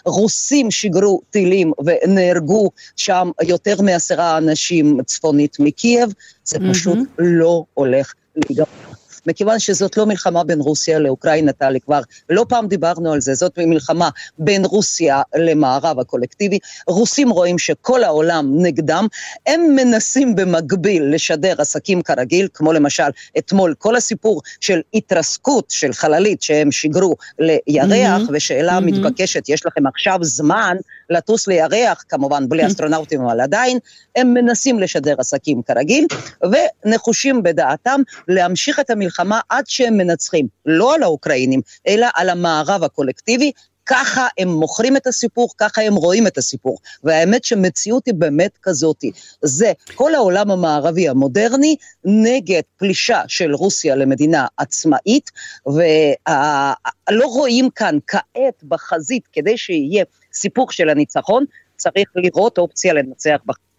רוסים שיגרו טילים ונהרגו שם יותר מעשרה אנשים צפונית מקייב, זה פשוט mm-hmm. לא הולך להיגמר. מכיוון שזאת לא מלחמה בין רוסיה לאוקראינה, טלי, כבר לא פעם דיברנו על זה, זאת מלחמה בין רוסיה למערב הקולקטיבי. רוסים רואים שכל העולם נגדם, הם מנסים במקביל לשדר עסקים כרגיל, כמו למשל אתמול כל הסיפור של התרסקות של חללית שהם שיגרו לירח, mm-hmm. ושאלה mm-hmm. מתבקשת, יש לכם עכשיו זמן לטוס לירח, כמובן בלי אסטרונאוטים, אבל עדיין, הם מנסים לשדר עסקים כרגיל, ונחושים בדעתם להמשיך את המלחמה עד שהם מנצחים, לא על האוקראינים, אלא על המערב הקולקטיבי, ככה הם מוכרים את הסיפור, ככה הם רואים את הסיפור. והאמת שמציאות היא באמת כזאתי. זה כל העולם המערבי המודרני נגד פלישה של רוסיה למדינה עצמאית, ולא רואים כאן כעת בחזית, כדי שיהיה סיפור של הניצחון, צריך לראות אופציה לנצח בחזית.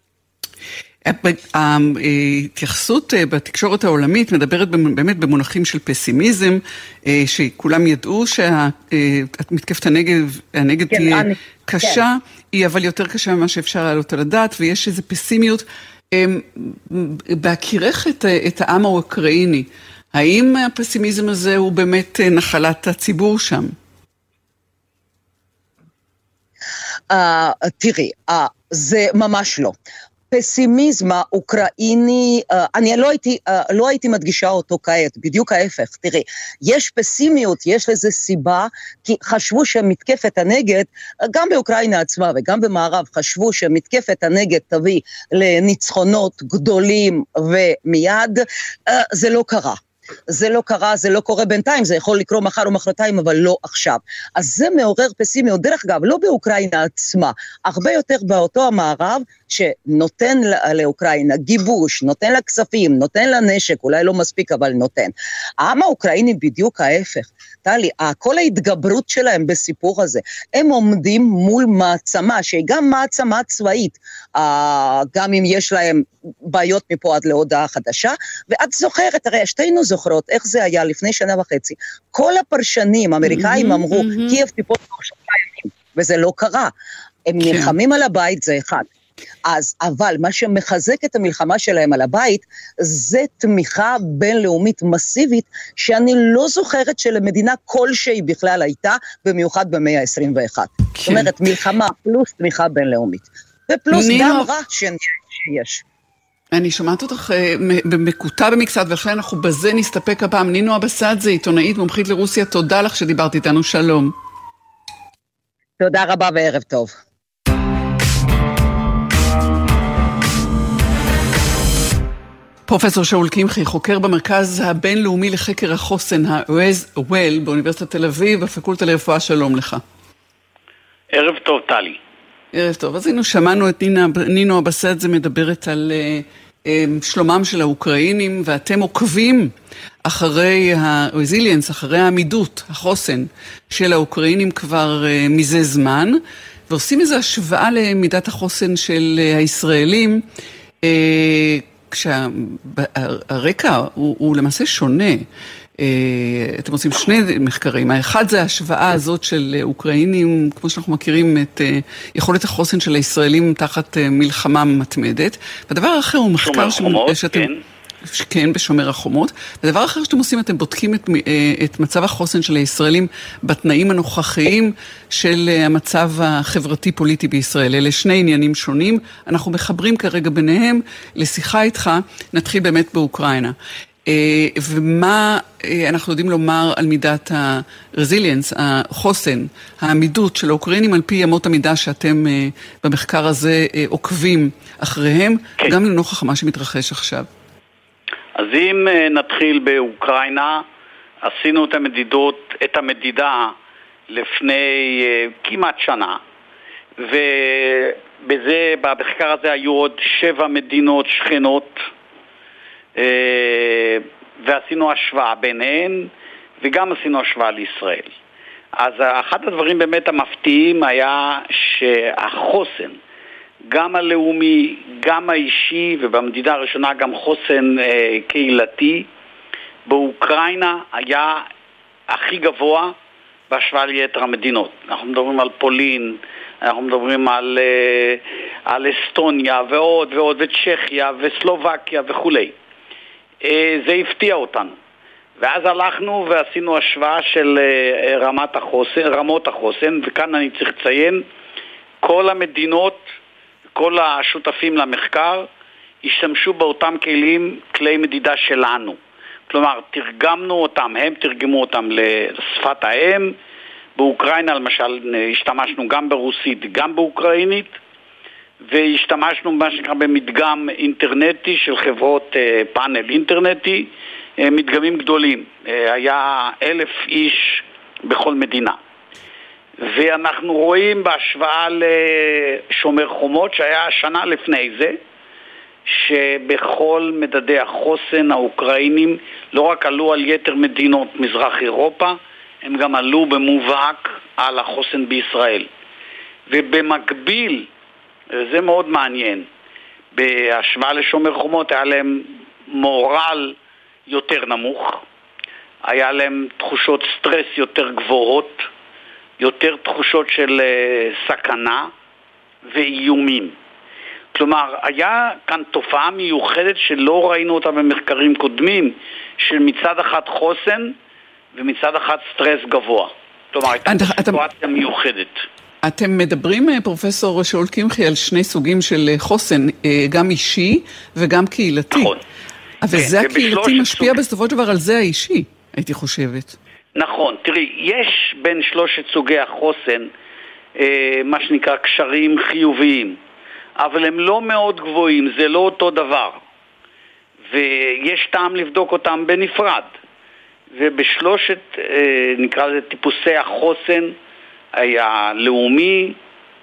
ההתייחסות אה, בתקשורת העולמית מדברת באמת במונחים של פסימיזם, אה, שכולם ידעו שמתקפת הנגב, הנגד כן, תהיה אני, קשה, כן. היא אבל יותר קשה ממה שאפשר להעלות על הדעת, ויש איזו פסימיות. בהכירך את, את העם האוקראיני, האם הפסימיזם הזה הוא באמת אה, נחלת הציבור שם? Uh, תראי, uh, זה ממש לא. הפסימיזם האוקראיני, אה, אני לא הייתי, אה, לא הייתי מדגישה אותו כעת, בדיוק ההפך. תראי, יש פסימיות, יש לזה סיבה, כי חשבו שמתקפת הנגד, גם באוקראינה עצמה וגם במערב, חשבו שמתקפת הנגד תביא לניצחונות גדולים ומיד, אה, זה לא קרה. זה לא קרה, זה לא קורה בינתיים, זה יכול לקרות מחר או מחרתיים, אבל לא עכשיו. אז זה מעורר פסימיות. דרך אגב, לא באוקראינה עצמה, הרבה יותר באותו המערב שנותן לאוקראינה גיבוש, נותן לה כספים, נותן לה נשק, אולי לא מספיק, אבל נותן. העם האוקראיני בדיוק ההפך. טלי, כל ההתגברות שלהם בסיפור הזה, הם עומדים מול מעצמה, שהיא גם מעצמה צבאית, גם אם יש להם בעיות מפה עד להודעה חדשה, ואת זוכרת, הרי שתינו זוכרות איך זה היה לפני שנה וחצי. כל הפרשנים האמריקאים mm-hmm, אמרו, mm-hmm. קייב תיפול תוך שלושה ימים, וזה לא קרה. הם כן. נלחמים על הבית, זה אחד. אז, אבל מה שמחזק את המלחמה שלהם על הבית, זה תמיכה בינלאומית מסיבית, שאני לא זוכרת שלמדינה כלשהי בכלל הייתה, במיוחד במאה ה-21. כן. זאת אומרת, מלחמה פלוס תמיכה בינלאומית. ופלוס נינו... גם רע שיש. אני שומעת אותך אה, מקוטע במקצת, ולכן אנחנו בזה נסתפק הפעם. נינו אבסדזה, עיתונאית מומחית לרוסיה, תודה לך שדיברת איתנו, שלום. תודה רבה וערב טוב. פרופסור שאול קמחי, חוקר במרכז הבינלאומי לחקר החוסן, ה-Well באוניברסיטת תל אביב, בפקולטה לרפואה, שלום לך. ערב טוב, טלי. ערב טוב. אז הנה שמענו את נינה, נינו אבסדזה מדברת על uh, um, שלומם של האוקראינים, ואתם עוקבים אחרי ה-resilience, אחרי העמידות, החוסן של האוקראינים כבר uh, מזה זמן, ועושים איזו השוואה למידת החוסן של uh, הישראלים. Uh, כשהרקע הוא, הוא למעשה שונה. אה, אתם עושים שני מחקרים, האחד זה ההשוואה הזאת של אוקראינים, כמו שאנחנו מכירים את אה, יכולת החוסן של הישראלים תחת אה, מלחמה מתמדת, והדבר האחר הוא מחקר שאתם... כן. כן, בשומר החומות. ודבר אחר שאתם עושים, אתם בודקים את, אה, את מצב החוסן של הישראלים בתנאים הנוכחיים של אה, המצב החברתי-פוליטי בישראל. אלה שני עניינים שונים, אנחנו מחברים כרגע ביניהם לשיחה איתך, נתחיל באמת באוקראינה. ומה אנחנו יודעים לומר על מידת ה-resilience, החוסן, העמידות של האוקראינים על פי אמות המידה שאתם במחקר הזה עוקבים אחריהם, כן. גם לנוכח מה שמתרחש עכשיו. אז אם נתחיל באוקראינה, עשינו את המדידות, את המדידה לפני כמעט שנה, ובזה, במחקר הזה היו עוד שבע מדינות שכנות ועשינו השוואה ביניהן וגם עשינו השוואה לישראל. אז אחד הדברים באמת המפתיעים היה שהחוסן, גם הלאומי, גם האישי, ובמדידה הראשונה גם חוסן אה, קהילתי, באוקראינה היה הכי גבוה בהשוואה ליתר המדינות. אנחנו מדברים על פולין, אנחנו מדברים על, אה, על אסטוניה ועוד ועוד, וצ'כיה וסלובקיה וכולי. אה, זה הפתיע אותנו. ואז הלכנו ועשינו השוואה של אה, רמת החוסן, רמות החוסן, וכאן אני צריך לציין, כל המדינות, כל השותפים למחקר, השתמשו באותם כלים, כלי מדידה שלנו. כלומר, תרגמנו אותם, הם תרגמו אותם לשפת האם. באוקראינה למשל השתמשנו גם ברוסית, גם באוקראינית, והשתמשנו במה שנקרא במדגם אינטרנטי של חברות אה, פאנל אינטרנטי, אה, מדגמים גדולים. אה, היה אלף איש בכל מדינה. ואנחנו רואים בהשוואה לשומר חומות, שהיה שנה לפני זה, שבכל מדדי החוסן האוקראינים לא רק עלו על יתר מדינות מזרח אירופה, הם גם עלו במובהק על החוסן בישראל. ובמקביל, וזה מאוד מעניין, בהשוואה לשומר חומות היה להם מורל יותר נמוך, היה להם תחושות סטרס יותר גבוהות, יותר תחושות של uh, סכנה ואיומים. כלומר, היה כאן תופעה מיוחדת שלא ראינו אותה במחקרים קודמים, של מצד אחד חוסן ומצד אחד סטרס גבוה. כלומר, הייתה סיטואציה מיוחדת. אתם מדברים, אה, פרופסור שאול קמחי, על שני סוגים של אה, חוסן, אה, גם אישי וגם קהילתי. נכון. אבל כן, זה הקהילתי משפיע סוג... בסופו של דבר על זה האישי, הייתי חושבת. נכון. תראי, יש בין שלושת סוגי החוסן אה, מה שנקרא קשרים חיוביים, אבל הם לא מאוד גבוהים, זה לא אותו דבר. ויש טעם לבדוק אותם בנפרד. ובשלושת, אה, נקרא לזה טיפוסי החוסן, הלאומי,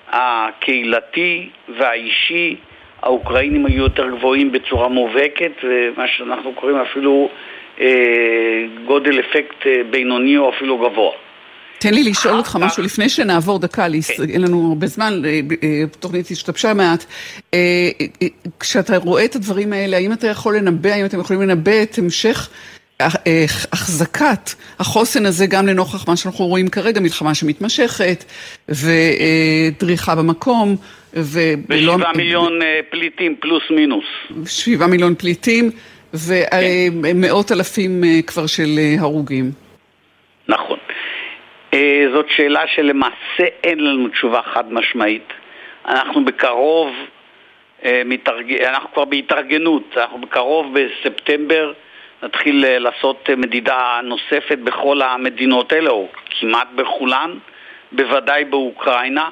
הקהילתי והאישי, האוקראינים היו יותר גבוהים בצורה מובהקת, ומה שאנחנו קוראים אפילו גודל אפקט אה, בינוני או אפילו גבוה. תן לי לשאול אותך משהו לפני שנעבור דקה, כן. אין לנו הרבה זמן, התוכנית השתבשה מעט. כשאתה רואה את הדברים האלה, האם אתה יכול לנבא, האם אתם יכולים לנבא את המשך החזקת החוסן הזה גם לנוכח מה שאנחנו רואים כרגע, מלחמה שמתמשכת ודריכה במקום. ושבעה מיליון אה, פליטים פלוס מינוס. שבעה מיליון פליטים ומאות כן. אלפים אה, כבר של אה, הרוגים. נכון. זאת שאלה שלמעשה אין לנו תשובה חד משמעית. אנחנו בקרוב, אנחנו כבר בהתארגנות, אנחנו בקרוב בספטמבר נתחיל אה, לעשות אה, מדידה נוספת בכל המדינות האלה, או כמעט בכולן, בוודאי באוקראינה,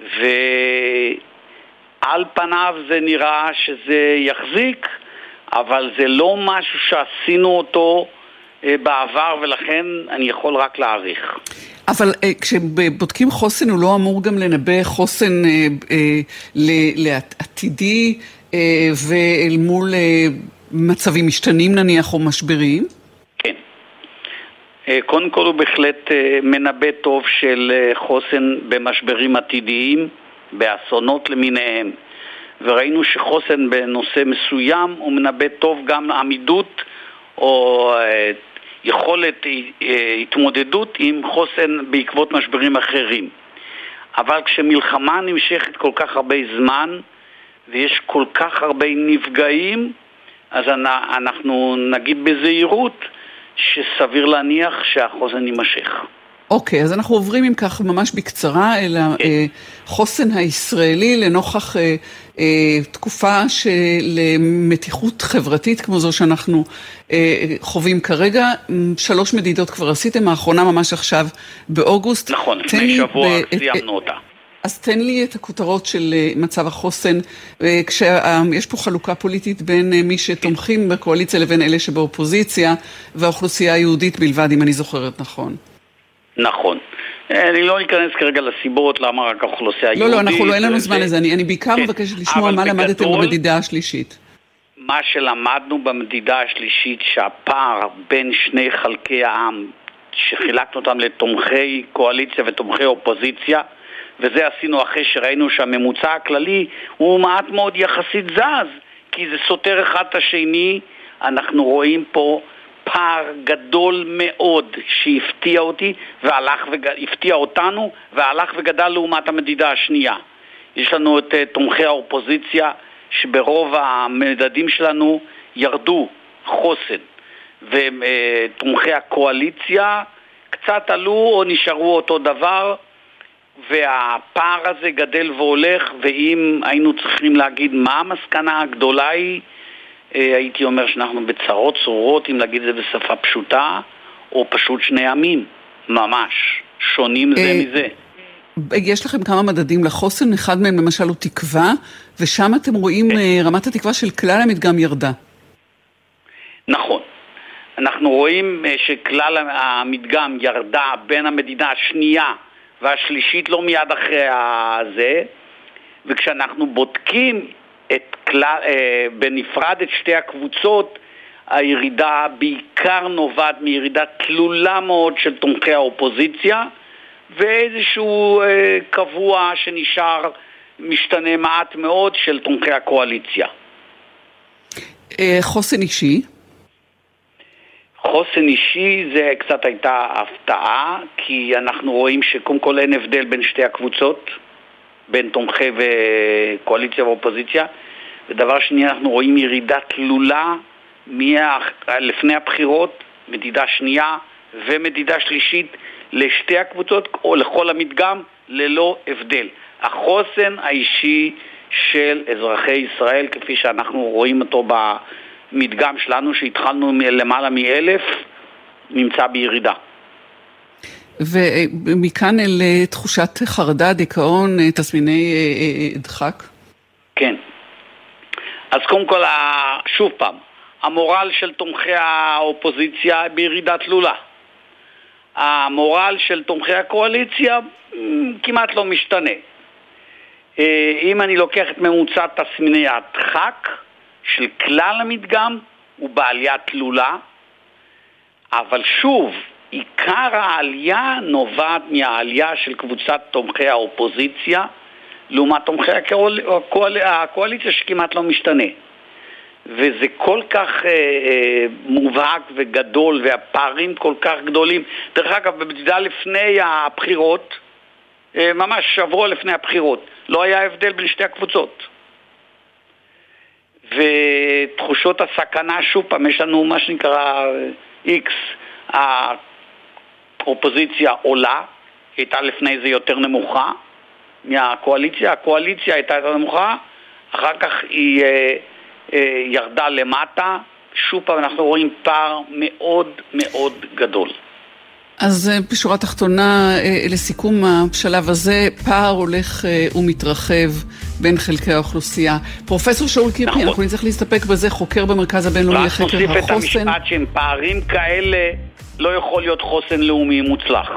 ועל פניו זה נראה שזה יחזיק, אבל זה לא משהו שעשינו אותו אה, בעבר, ולכן אני יכול רק להעריך. אבל כשבודקים חוסן, הוא לא אמור גם לנבא חוסן לעתידי ואל מול מצבים משתנים נניח או משברים? כן. אה, קודם כל הוא בהחלט אה, מנבא טוב של אה, חוסן במשברים עתידיים, באסונות למיניהם. וראינו שחוסן בנושא מסוים הוא מנבא טוב גם עמידות או יכולת התמודדות עם חוסן בעקבות משברים אחרים. אבל כשמלחמה נמשכת כל כך הרבה זמן ויש כל כך הרבה נפגעים, אז אנחנו נגיד בזהירות שסביר להניח שהחוזן יימשך. אוקיי, אז אנחנו עוברים אם כך ממש בקצרה אל החוסן הישראלי לנוכח אה, אה, תקופה של מתיחות חברתית כמו זו שאנחנו אה, חווים כרגע. שלוש מדידות כבר עשיתם, האחרונה ממש עכשיו באוגוסט. נכון, לפני שבוע סיימנו אותה. אז תן לי את הכותרות של מצב החוסן, כשיש פה חלוקה פוליטית בין מי שתומכים בקואליציה לבין אלה שבאופוזיציה, והאוכלוסייה היהודית בלבד, אם אני זוכרת נכון. נכון. אני לא אכנס כרגע לסיבות למה רק האוכלוסייה היהודית. לא, לא, אנחנו לא, אין לנו זמן לזה. אני, בעיקר כן. מבקשת לשמוע מה למדתם במדידה השלישית. מה שלמדנו במדידה השלישית, שהפער בין שני חלקי העם, שחילקנו אותם לתומכי קואליציה ותומכי אופוזיציה, וזה עשינו אחרי שראינו שהממוצע הכללי הוא מעט מאוד יחסית זז, כי זה סותר אחד את השני. אנחנו רואים פה פער גדול מאוד שהפתיע אותי והלך והפתיע אותנו והלך וגדל לעומת המדידה השנייה. יש לנו את uh, תומכי האופוזיציה שברוב המדדים שלנו ירדו חוסן ותומכי uh, הקואליציה קצת עלו או נשארו אותו דבר והפער הזה גדל והולך ואם היינו צריכים להגיד מה המסקנה הגדולה היא אה, הייתי אומר שאנחנו בצרות צרורות, אם להגיד את זה בשפה פשוטה, או פשוט שני עמים, ממש, שונים זה אה, מזה. יש לכם כמה מדדים לחוסן, אחד מהם למשל הוא תקווה, ושם אתם רואים. אה, רמת התקווה של כלל המדגם ירדה. נכון. אנחנו רואים שכלל המדגם ירדה בין המדינה השנייה והשלישית לא מיד אחרי הזה, וכשאנחנו בודקים את כלל, אה, בנפרד את שתי הקבוצות, הירידה בעיקר נובעת מירידה תלולה מאוד של תומכי האופוזיציה ואיזשהו אה, קבוע שנשאר משתנה מעט מאוד של תומכי הקואליציה. אה, חוסן אישי? חוסן אישי זה קצת הייתה הפתעה, כי אנחנו רואים שקודם כל אין הבדל בין שתי הקבוצות. בין תומכי וקואליציה ואופוזיציה. ודבר שני, אנחנו רואים ירידה תלולה מה... לפני הבחירות, מדידה שנייה ומדידה שלישית לשתי הקבוצות או לכל המדגם ללא הבדל. החוסן האישי של אזרחי ישראל, כפי שאנחנו רואים אותו במדגם שלנו, שהתחלנו מלמעלה מאלף, נמצא בירידה. ומכאן אל אה, תחושת חרדה, דיכאון, אה, תסמיני אה, דחק? כן. אז קודם כל, שוב פעם, המורל של תומכי האופוזיציה בירידה תלולה. המורל של תומכי הקואליציה כמעט לא משתנה. אם אני לוקח את ממוצע תסמיני הדחק של כלל המדגם, הוא בעלייה תלולה, אבל שוב, עיקר העלייה נובעת מהעלייה של קבוצת תומכי האופוזיציה לעומת תומכי הקואל... הקואל... הקואליציה שכמעט לא משתנה. וזה כל כך אה, אה, מובהק וגדול והפערים כל כך גדולים. דרך אגב, במדידה לפני הבחירות, אה, ממש שבוע לפני הבחירות, לא היה הבדל בין שתי הקבוצות. ותחושות הסכנה, שוב פעם, יש לנו מה שנקרא X, האופוזיציה עולה, היא הייתה לפני זה יותר נמוכה מהקואליציה, הקואליציה הייתה יותר נמוכה, אחר כך היא אה, אה, ירדה למטה, שוב פעם אנחנו רואים פער מאוד מאוד גדול. אז אה, בשורה התחתונה, אה, לסיכום השלב הזה, פער הולך אה, ומתרחב בין חלקי האוכלוסייה. פרופסור שאול קירפי, נכון. אנחנו נצטרך להסתפק בזה, חוקר במרכז הבינלאומי לחקר החוסן. רק נוסיף את המשפט שהם פערים כאלה לא יכול להיות חוסן לאומי מוצלח.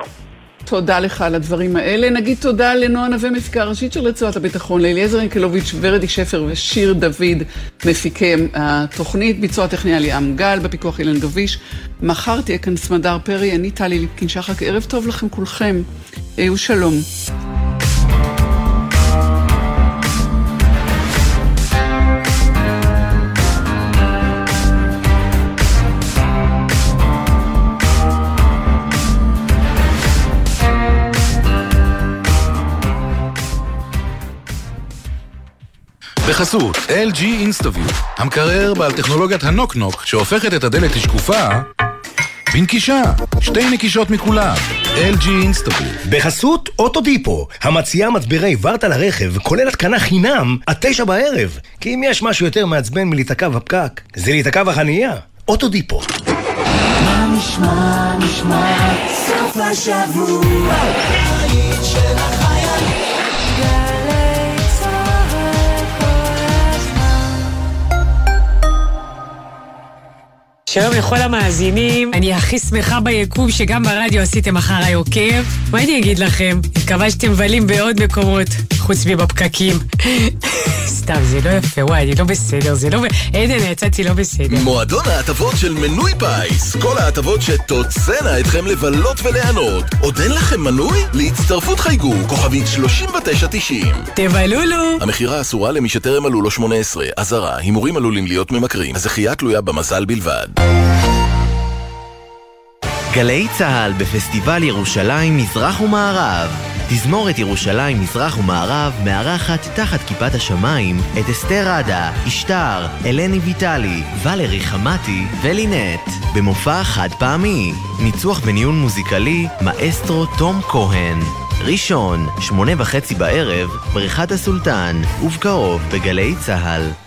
תודה לך על הדברים האלה. נגיד תודה לנועה נווה, מפיקה ראשית של רצועת הביטחון, לאליעזר ינקלוביץ', ורדי שפר ושיר דוד, מפיקי התוכנית, ביצוע הטכני ליאם גל, בפיקוח אילן גביש. מחר תהיה כאן סמדר פרי, אני טלי ליפקין שחק, ערב טוב לכם כולכם. היו שלום. בחסות LG InstaView, המקרר בעל טכנולוגיית הנוק-נוק שהופכת את הדלת לשקופה בנקישה, שתי נקישות מכולם. LG אינסטגרם. בחסות אוטודיפו, המציעה מצברי ורטה לרכב, כולל התקנה חינם, עד תשע בערב. כי אם יש משהו יותר מעצבן מלהיתקע בפקק, זה להיתקע בחנייה. אוטודיפו. מה נשמע, נשמע, סוף השבוע, שלום לכל המאזינים, אני הכי שמחה ביקום שגם ברדיו עשיתם אחריי עוקב. מה אני אגיד לכם? מקווה שאתם מבלים בעוד מקומות, חוץ מבפקקים. סתם, זה לא יפה, וואי, אני לא בסדר, זה לא... עדן, יצאתי לא בסדר. מועדון ההטבות של מנוי פיס. כל ההטבות שתוצאנה אתכם לבלות וליהנות. עוד אין לכם מנוי? להצטרפות חייגו, כוכבית 3990. תבלולו! המכירה אסורה למי שטרם מלאו לו 18. אזהרה, הימורים עלולים להיות ממכרים. הזכייה תלויה במזל בלבד. גלי צה"ל בפסטיבל ירושלים מזרח ומערב. תזמורת ירושלים מזרח ומערב מארחת תחת כיפת השמיים את אסתר עדה, אשתר, אלני ויטלי, ולרי חמתי ולינט. במופע חד פעמי. ניצוח וניהול מוזיקלי, מאסטרו תום כהן. ראשון, שמונה וחצי בערב, בריכת הסולטן, ובקרוב בגלי צה"ל.